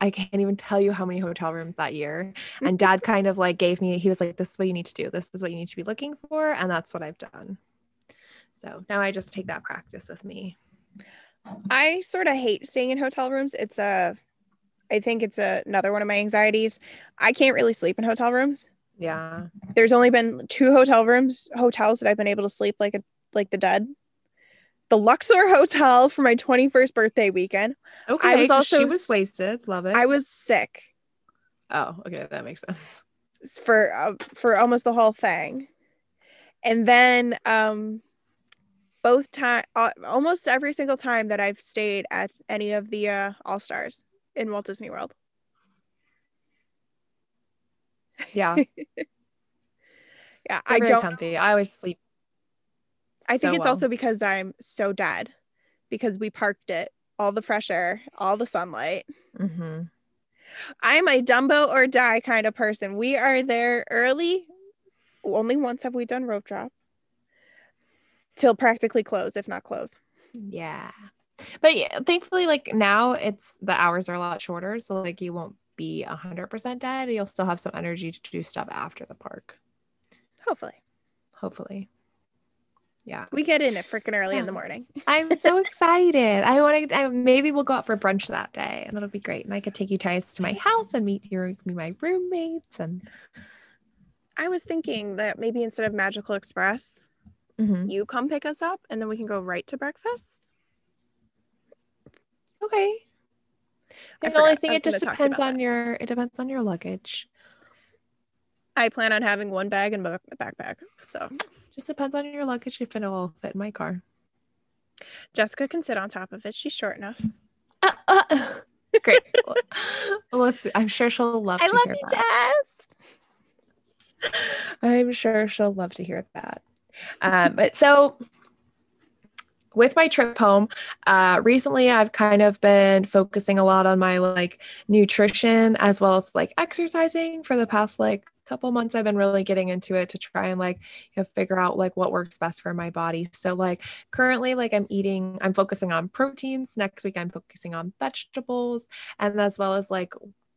I can't even tell you how many hotel rooms that year. And dad kind of like gave me he was like this is what you need to do. This is what you need to be looking for and that's what I've done. So now I just take that practice with me. I sort of hate staying in hotel rooms. It's a I think it's a, another one of my anxieties. I can't really sleep in hotel rooms. Yeah. There's only been two hotel rooms, hotels that I've been able to sleep like a like the dead. The Luxor Hotel for my 21st birthday weekend. Okay. was 'cause also she was wasted. Love it. I was sick oh, okay, that makes sense. for uh, for almost the whole thing. And then um both time uh, almost every single time that I've stayed at any of the uh, All Stars in Walt Disney World. Yeah. Yeah, I I don't comfy. I always sleep. I think it's well. also because I'm so dead because we parked it, all the fresh air, all the sunlight. Mhm. I'm a Dumbo or die kind of person. We are there early. Only once have we done rope drop till practically close, if not close. Yeah. But yeah, thankfully, like now it's the hours are a lot shorter. So like you won't be a hundred percent dead. You'll still have some energy to do stuff after the park. Hopefully, Hopefully. Yeah. we get in it freaking early in the morning. I'm so excited. I want to, maybe we'll go out for brunch that day and it'll be great. And I could take you guys to my house and meet your, meet my roommates and I was thinking that maybe instead of Magical Express, Mhm. you come pick us up and then we can go right to breakfast. okay. I the only thing it just gonna talk to you depends on that. your it depends on your luggage. I plan on having one bag and a backpack. So Just depends on your luggage if it will fit in my car. Jessica can sit on top of it. She's short enough. Uh, uh, great. Well, Let's see. I'm sure she'll love I love you, that. Jess. I'm sure she'll love to hear that. Um, but so with my trip home, uh, recently I've kind of been focusing a lot on my like nutrition as well as like exercising for the past like couple months. I've been really getting into it to try and like you know figure out like what works best for my body. So like currently like I'm eating, I'm focusing on proteins. Next week I'm focusing on vegetables and as well as like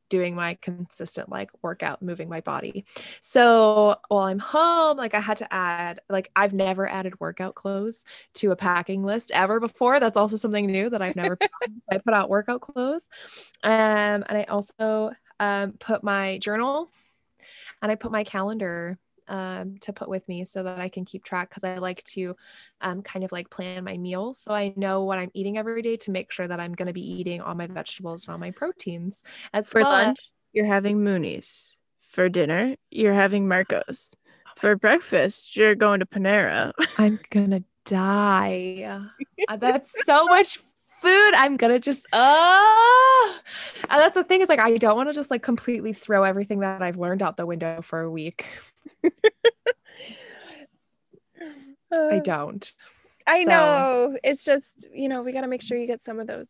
doing my consistent like workout moving my body. So while i'm home like i had to add like i've never added workout clothes to a packing list ever before. That's also something new that i've never put i put out workout clothes um and i also um put my journal and i put my calendar um, to put with me so that I can keep track because I like to um, kind of like plan my meals so I know what I'm eating every day to make sure that I'm going to be eating all my vegetables and all my proteins as For well lunch, you're having Moonies. For dinner, you're having Marco's. For breakfast, you're going to Panera. I'm gonna die. Uh, That's so much food. I'm gonna just uh and that's the thing is like I don't want to just like completely throw everything that I've learned out the window for a week. I don't. I So- know. It's just, you know, we got to make sure you get some of those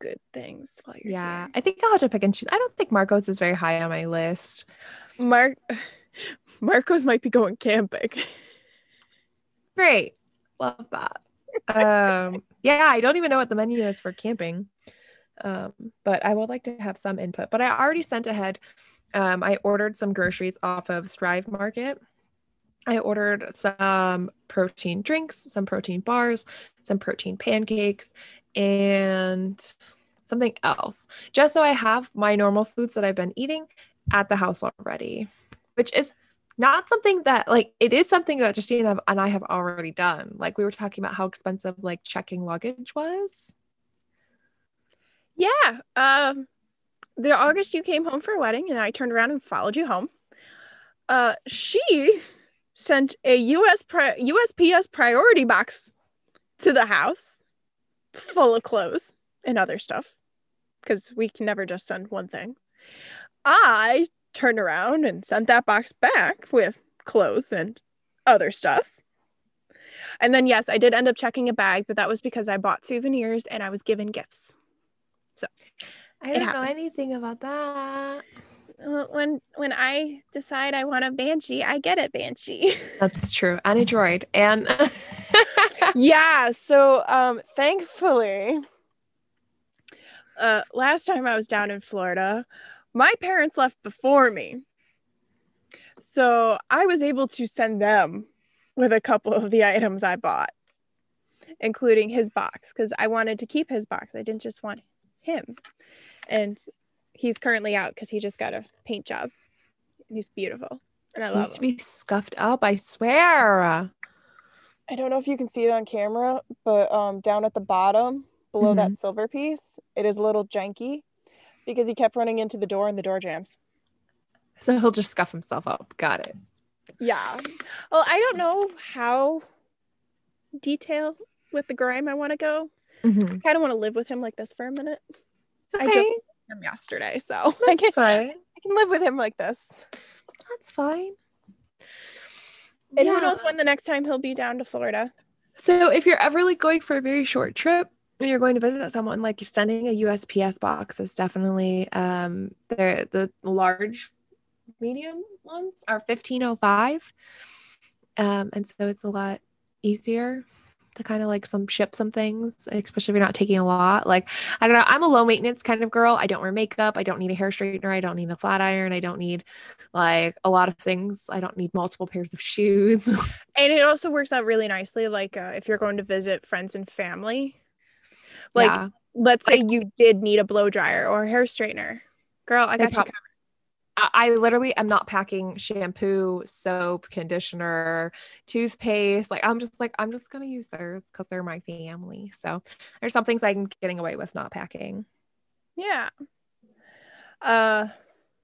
good things while you're Yeah. here. I think I'll have to pick and choose. I don't think Marcos is very high on my list. Mark Marco's might be going camping. Great. Love that. Um yeah, I don't even know what the menu is for camping. Um, but I would like to have some input. But I already sent ahead. Um, I ordered some groceries off of Thrive Market. I ordered some protein drinks, some protein bars, some protein pancakes, and something else, just so I have my normal foods that I've been eating at the house already, which is not something that like it is something that Justine and I have already done. Like we were talking about how expensive like checking luggage was. Yeah. Um the August you came home for a wedding and I turned around and followed you home. Uh she sent a US pri- USPS priority box to the house full of clothes and other stuff because we can never just send one thing. I turned around and sent that box back with clothes and other stuff. And then, yes, I did end up checking a bag, but that was because I bought souvenirs and I was given gifts. So I don't know anything about that. When when I decide I want a banshee, I get a banshee. That's true, and a droid, and yeah. So, um, thankfully, uh, last time I was down in Florida, my parents left before me. So I was able to send them with a couple of the items I bought, including his box, because I wanted to keep his box. I didn't just want him. And he's currently out because he just got a paint job. And he's beautiful. And I he love needs to be scuffed up, I swear. I don't know if you can see it on camera, but um, down at the bottom, below that silver piece, it is a little janky because he kept running into the door and the door jams. So he'll just scuff himself up. Got it. Yeah. Well, I don't know how detail with the grime I want to go. Mhm. I kind of want to live with him like this for a minute. I Okay, just him yesterday, so I can that's fine. I can live with him like this. That's fine. And who knows when the next time he'll be down to Florida. So if you're ever like going for a very short trip you're going to visit someone, like sending a USPS box is definitely um the the large medium ones are 1505. Um and so it's a lot easier to kind of like some ship some things, especially if you're not taking a lot. Like I don't know, I'm a low maintenance kind of girl. I don't wear makeup, I don't need a hair straightener, I don't need a flat iron, I don't need like a lot of things. I don't need multiple pairs of shoes. And it also works out really nicely like uh, if you're going to visit friends and family. Like yeah. let's say you did need a blow dryer or a hair straightener. Girl, I got prob- you covered. I I literally am not packing shampoo, soap, conditioner, toothpaste. Like I'm just like I'm just gonna use theirs because they're my family. So there's some things I'm getting away with not packing. Yeah. Uh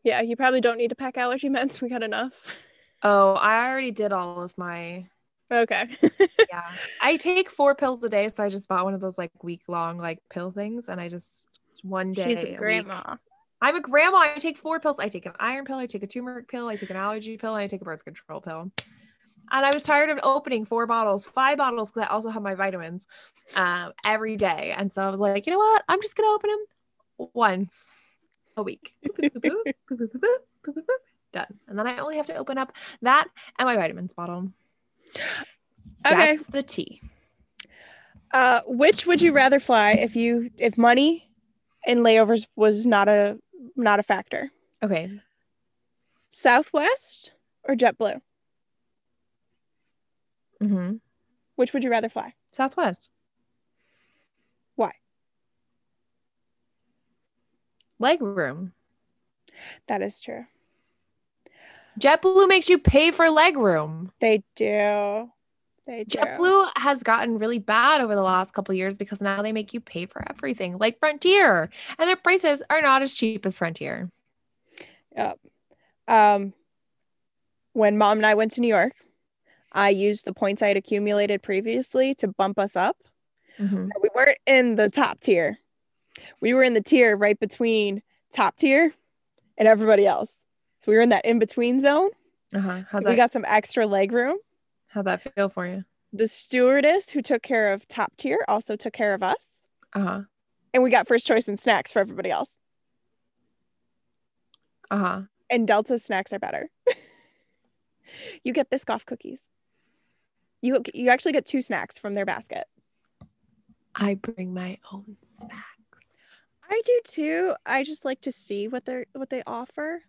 yeah, you probably don't need to pack allergy meds. We got enough. Oh, I already did all of my. Okay. yeah. I take four pills a day, so I just bought one of those like week long like pill things and I just one day. She's a grandma. I'm a grandma. I take four pills. I take an iron pill, I take a turmeric pill, I take an allergy pill, and I take a birth control pill. And I was tired of opening four bottles, five bottles, because I also have my vitamins um, every day. And so I was like, you know what? I'm just going to open them once a week. Done. And then I only have to open up that and my vitamins bottle. Okay. That's the T. Uh which would you rather fly if you if money and layovers was not a not a factor? Okay. Southwest or JetBlue? hmm Which would you rather fly? Southwest. Why? Leg room. That is true. JetBlue makes you pay for leg room. They do. They do. JetBlue has gotten really bad over the last couple years because now they make you pay for everything, like Frontier, and their prices are not as cheap as Frontier. Yep. Um, when mom and I went to New York, I used the points I had accumulated previously to bump us up. Mhm. We weren't in the top tier. We were in the tier right between top tier and everybody else. So we were in that in between zone. Uh-huh. How'd We that, got some extra leg room. how'd that feel for you? The stewardess who took care of top tier also took care of us. Uh-huh. And we got first choice in snacks for everybody else. Uh-huh. And Delta snacks are better. you get Biscoff cookies. You you actually get two snacks from their basket. I bring my own snacks. I do too. I just like to see what they're what they offer.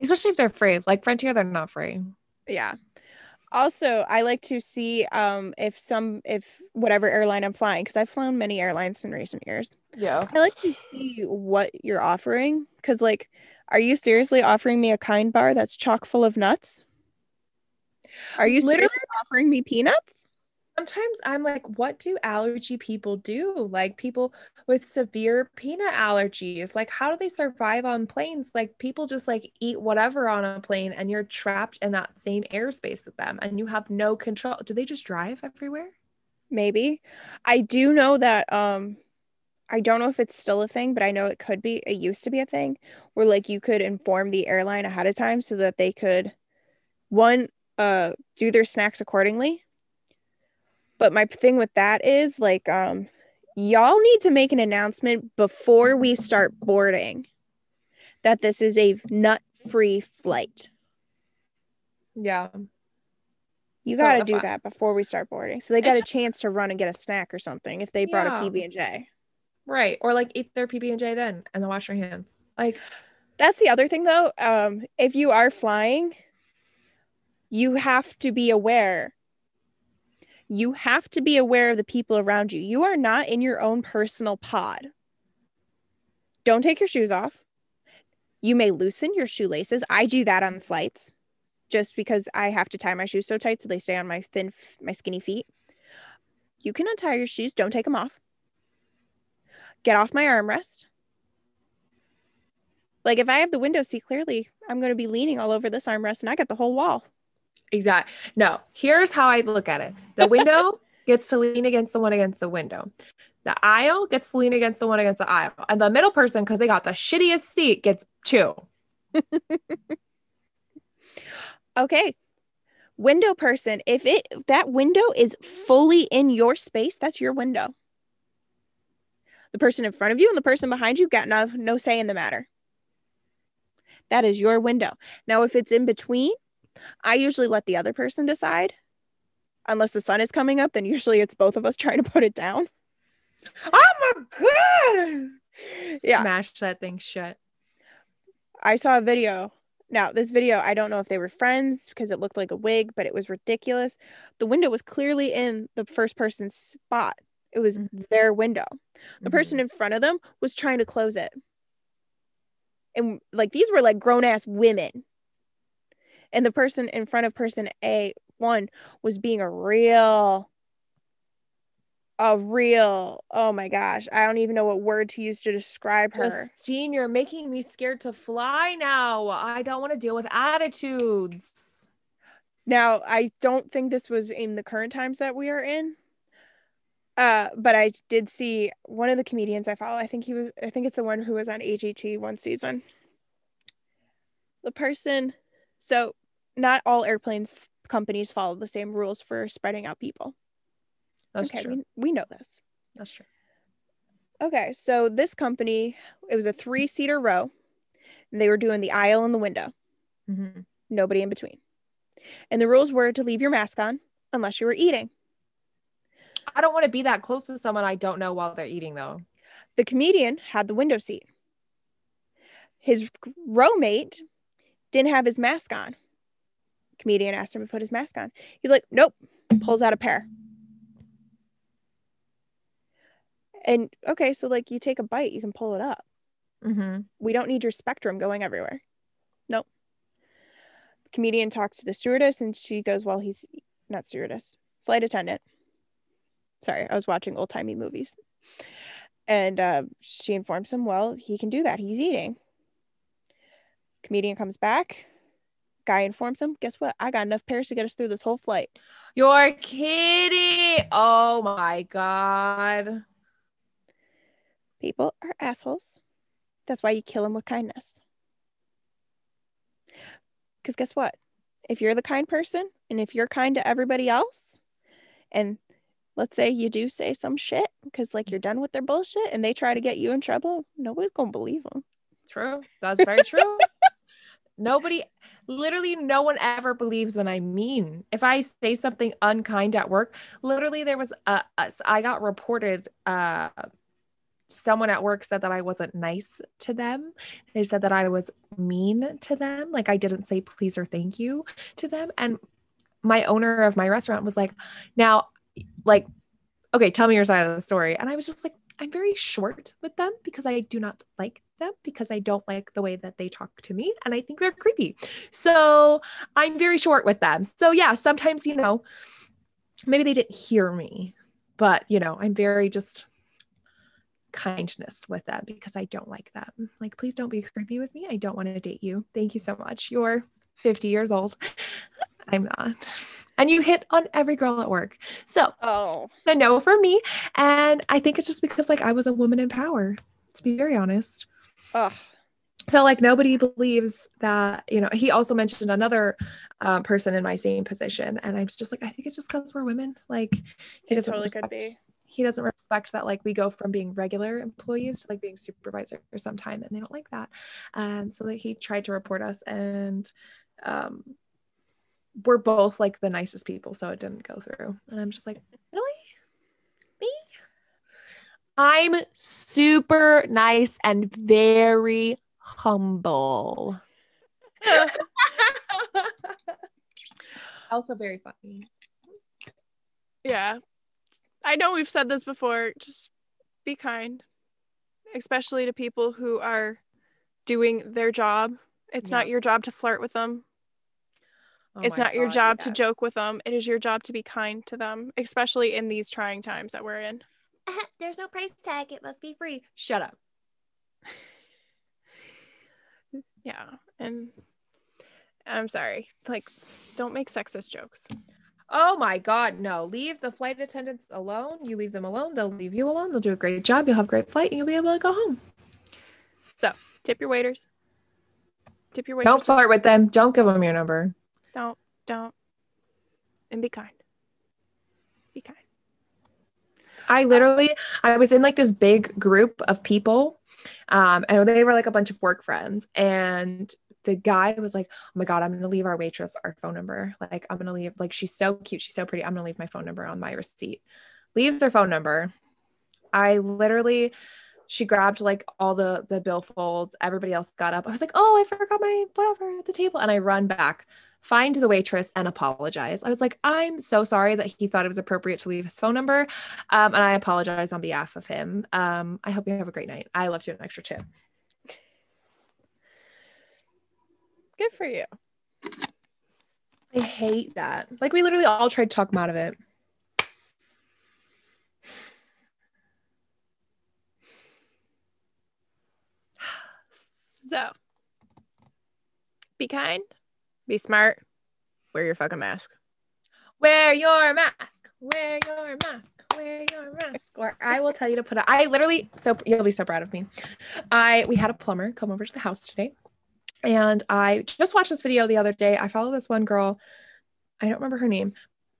Especially if they're free. Like Frontier, they're not free. Yeah. Also, I like to see um if some if whatever airline I'm flying because I've flown many airlines in recent years. Yeah. I like to see what you're offering because like are you seriously offering me a kind bar that's chock full of nuts? Are you Literally- seriously offering me peanuts? Sometimes I'm like, what do allergy people do? Like people with severe peanut allergies, like how do they survive on planes? Like people just like eat whatever on a plane and you're trapped in that same airspace with them and you have no control. Do they just drive everywhere? Maybe. I do know that um I don't know if it's still a thing, but I know it could be. It used to be a thing where like you could inform the airline ahead of time so that they could one uh do their snacks accordingly. But my thing with that is like um y'all need to make an announcement before we start boarding that this is a nut-free flight. Yeah. You So got to do I- that before we start boarding. So they got a chance to run and get a snack or something if they brought Yeah. a PB&J. Right. Or like eat their PB and J then and then wash your hands. Like That's the other thing though. Um, if you are flying, you have to be aware. You have to be aware of the people around you. You are not in your own personal pod. Don't take your shoes off. You may loosen your shoelaces. I do that on flights just because I have to tie my shoes so tight so they stay on my thin, my skinny feet. You can untie your shoes. Don't take them off. Get off my armrest. Like if I have the window seat, clearly I'm going to be leaning all over this armrest, and I got the whole wall. Exact. No, here's how I look at it. The window gets to lean against the one against the window. The aisle gets to lean against the one against the aisle. And the middle person, because they got the shittiest seat, gets two. Okay, window person. If it if that window is fully in your space, that's your window. The person in front of you and the person behind you got no no say in the matter. That is your window. Now, if it's in between, I usually let the other person decide. Unless the sun is coming up, then usually it's both of us trying to put it down. Oh my god. Yeah. Smash that thing shut. I saw a video. Now, this video, I don't know if they were friends because it looked like a wig, but it was ridiculous. The window was clearly in the first person's spot. It was Mhm. their window. The Mm-hmm. person in front of them was trying to close it. And like these were like grown ass women. And the person in front of person A1 was being a real, a real, oh my gosh, I don't even know what word to use to describe her. Justine, you're making me scared to fly now. I don't want to deal with attitudes. Now, I don't think this was in the current times that we are in. Uh, but I did see one of the comedians I follow. I think he was I think it's the one who was on AGT one season. The person so not all airplanes companies follow the same rules for spreading out people. That's okay, true. we, we know this. That's true. Okay, so this company, it was a three-seater row. And they were doing the aisle and the window. Mhm. nobody in between. And the rules were to leave your mask on unless you were eating. I don't want to be that close to someone I don't know while they're eating, though. The comedian had the window seat. His row mate didn't have his mask on. Comedian asked him to put his mask on. He's like, nope, pulls out a pear. And okay, so like you take a bite, you can pull it up. Mm-hmm. We don't need your spectrum going everywhere. Nope. Comedian talks to the stewardess and she goes, Well, he's not stewardess, flight attendant. Sorry, I was watching old timey movies. And uh, she informs him, Well, he can do that. He's eating. Comedian comes back. Guy informs him, Guess what? I got enough pears to get us through this whole flight. You're kidding. Oh my God. People are assholes. That's why you kill them with kindness. Because guess what? If you're the kind person and if you're kind to everybody else, and let's say you do say some shit because like you're done with their bullshit and they try to get you in trouble, nobody's going to believe them. True. That's very true. Nobody, literally, no one ever believes when I mean. If I say something unkind at work, literally, there was a, a I got reported uh someone at work said that I wasn't nice to them. They said that I was mean to them. Like I didn't say please or thank you to them. And my owner of my restaurant was like, now, like, okay, tell me your side of the story. And I was just like, I'm very short with them because I do not like them because I don't like the way that they talk to me and I think they're creepy. So I'm very short with them. So yeah, sometimes, you know, maybe they didn't hear me, but you know, I'm very just kindness with them because I don't like them. Like, please don't be creepy with me. I don't want to date you. Thank you so much. You're 50 years old. I'm not. And you hit on every girl at work. So, Oh. a no for me. And I think it's just because, like, I was a woman in power, to be very honest. Ugh. So, like, nobody believes that, you know, he also mentioned another uh, person in my same position. And I'm just like, I think it's just because we're women. Like, he It doesn't totally could respect, be. he doesn't respect that, like, we go from being regular employees to like being supervisor for some time. And they don't like that. Um, so, like, he tried to report us and, um, we're both like the nicest people, so it didn't go through. And I'm just like, really? Me? I'm super nice and very humble. also very funny. Yeah. I know we've said this before. Just be kind, especially to people who are doing their job. It's not your job to flirt with them. Oh it's my not your God, job to joke with them. It is your job to be kind to them, especially in these trying times that we're in. There's no price tag. It must be free. Shut up. Yeah. And I'm sorry. Like, don't make sexist jokes. Oh my God, no. Leave the flight attendants alone. You leave them alone. They'll leave you alone. They'll do a great job. You'll have a great flight and you'll be able to go home. So tip your waiters. Tip your waiters. Don't flirt with them. Don't give them your number. Don't. Don't. And be kind. Be kind. I literally, I was in like this big group of people, um, and they were like a bunch of work friends. And the guy was like, "Oh my god, I'm gonna leave our waitress our phone number. Like, I'm gonna leave. Like, she's so cute, she's so pretty. I'm gonna leave my phone number on my receipt." Leaves her phone number. I literally, she grabbed like all the the bill folds. Everybody else got up. I was like, "Oh, I forgot my whatever at the table," and I run back find the waitress and apologize. I was like, I'm so sorry that he thought it was appropriate to leave his phone number. Um, and I apologize on behalf of him. Um, I hope you have a great night. I left you an extra tip. Good for you. I hate that. Like we literally all tried to talk him out of it. So, be kind, be smart, wear your fucking mask. Wear your mask. Wear your mask. Wear your mask. Or I will tell you to put it. I literally so you'll be so proud of me. I we had a plumber come over to the house today. And I just watched this video the other day. I follow this one girl. I don't remember her name.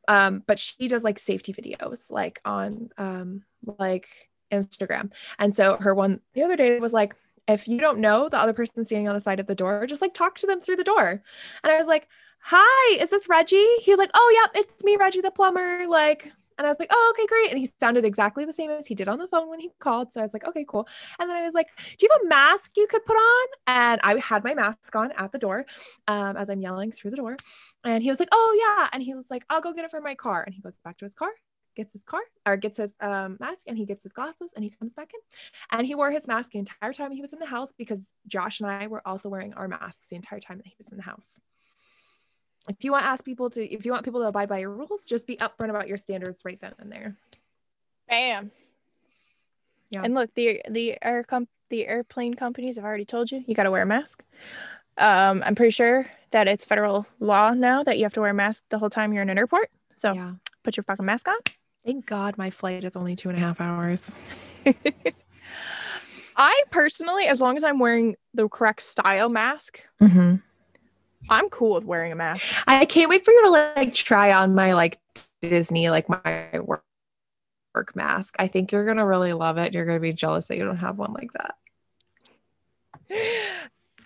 Um, but she does like safety videos like on um like Instagram. And so her one the other day was like, if you don't know the other person standing on the side of the door, just like talk to them through the door. And I was like, hi, is this Reggie? He's like, oh, yep, it's me, Reggie the plumber. Like, and I was like, oh, okay, great. And he sounded exactly the same as he did on the phone when he called. So I was like, okay, cool. And then I was like, do you have a mask you could put on? And I had my mask on at the door um, as I'm yelling through the door. And he was like, oh, yeah. And he was like, I'll go get it from my car. And he goes back to his car, gets his car or gets his um, mask and he gets his glasses and he comes back in. And he wore his mask the entire time he was in the house because Josh and I were also wearing our masks the entire time that he was in the house if you want to ask people to if you want people to abide by your rules just be upfront about your standards right then and there Bam. Yeah. And look, the the air comp the airplane companies have already told you you got to wear a mask. Um, I'm pretty sure that it's federal law now that you have to wear a mask the whole time you're in an airport. So yeah put your fucking mask on. Thank god my flight is only two and a half hours I personally, as long as I'm wearing the correct style mask, mm-hmm. I'm cool with wearing a mask. i can't wait for you to like try on my like disney like my work work mask i think you're gonna really love it you're gonna be jealous that you don't have one like that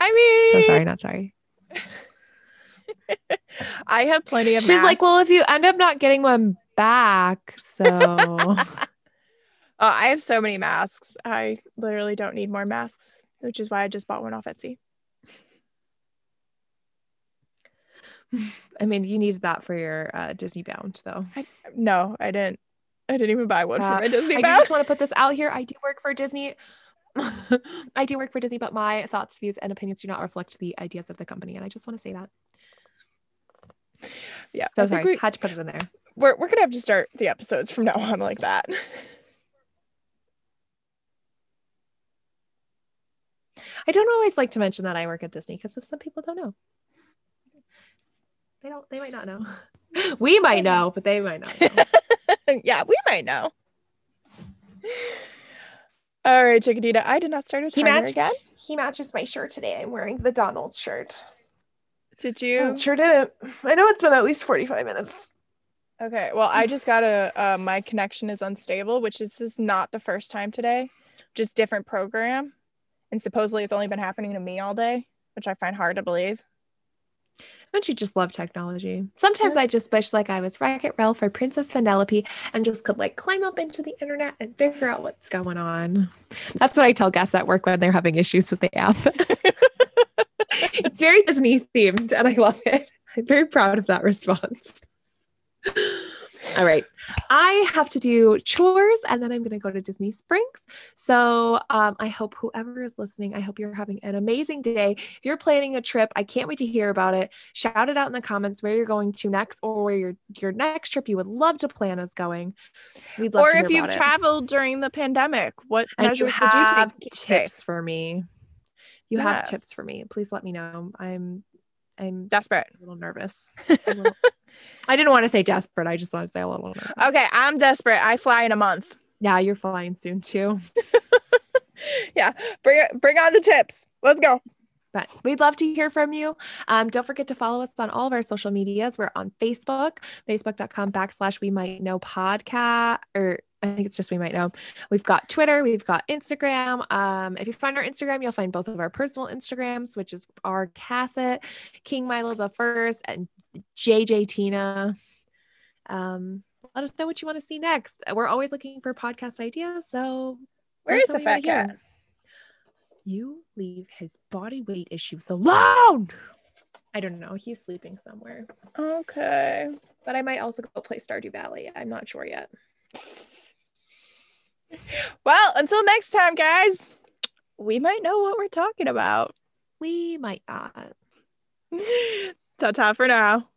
I mean, so sorry not sorry I have plenty of. she's like well if you end up not getting one back so Oh, I have so many masks. I literally don't need more masks, which is why I just bought one off Etsy. I mean, you needed that for your uh, Disney bound, though. I, no, I didn't. I didn't even buy one Uh, for my Disney I bound. I just want to put this out here. I do work for Disney. I do work for Disney, but my thoughts, views, and opinions do not reflect the ideas of the company, and I just want to say that. Yeah, So I sorry, we, had to put it in there. We're we're gonna have to start the episodes from now on like that. I don't always like to mention that I work at Disney because if some people don't know, they don't. They might not know. We might know, but they might not. Know. yeah, we might know. All right, Chickadita. I did not start a He timer matched- again. he matches my shirt today. I'm wearing the Donald shirt. Did you? sure didn't. I know it's been at least 45 minutes. Okay. Well, I just got a uh, my connection is unstable, which is, this is not the first time today, just different program, and supposedly it's only been happening to me all day, which I find hard to believe. Don't you just love technology? Sometimes I just wish like I was Wreck-It Ralph or Princess Vanellope and just could like climb up into the internet and figure out what's going on. That's what I tell guests at work when they're having issues with the app. it's very Disney themed and I love it. I'm very proud of that response. All right. I have to do chores and then I'm going to go to Disney Springs. So um, I hope whoever is listening, I hope you're having an amazing day. If you're planning a trip, I can't wait to hear about it. Shout it out in the comments where you're going to next or where your, your next trip you would love to plan is going. We'd love or to hear about it. Or if you've about it. traveled during the pandemic, what and you measures you have take? to keep tips for me. You have tips for me. Please let me know. I'm I'm Desperate. a little nervous. A little- I didn't want to say desperate. I just want to say a little nervous. Okay, I'm desperate. I fly in a month. Yeah, you're flying soon too. Yeah, bring. Bring on the tips. Let's go. But we'd love to hear from you. Um, don't forget to follow us on all of our social medias. We're on Facebook, facebook.com backslash we might know podcast, or I think it's just we might know. We've got Twitter, we've got Instagram. Um, if you find our Instagram, you'll find both of our personal Instagrams, which is our Cassette, King Milo the First, and JJ Tina. Um, let us know what you want to see next. We're always looking for podcast ideas. So Where is the fat cat? You leave his body weight issues alone. I don't know. He's sleeping somewhere. Okay. But I might also go play Stardew Valley. I'm not sure yet. Well, until next time, guys. We might know what we're talking about. We might not. Ta ta for now.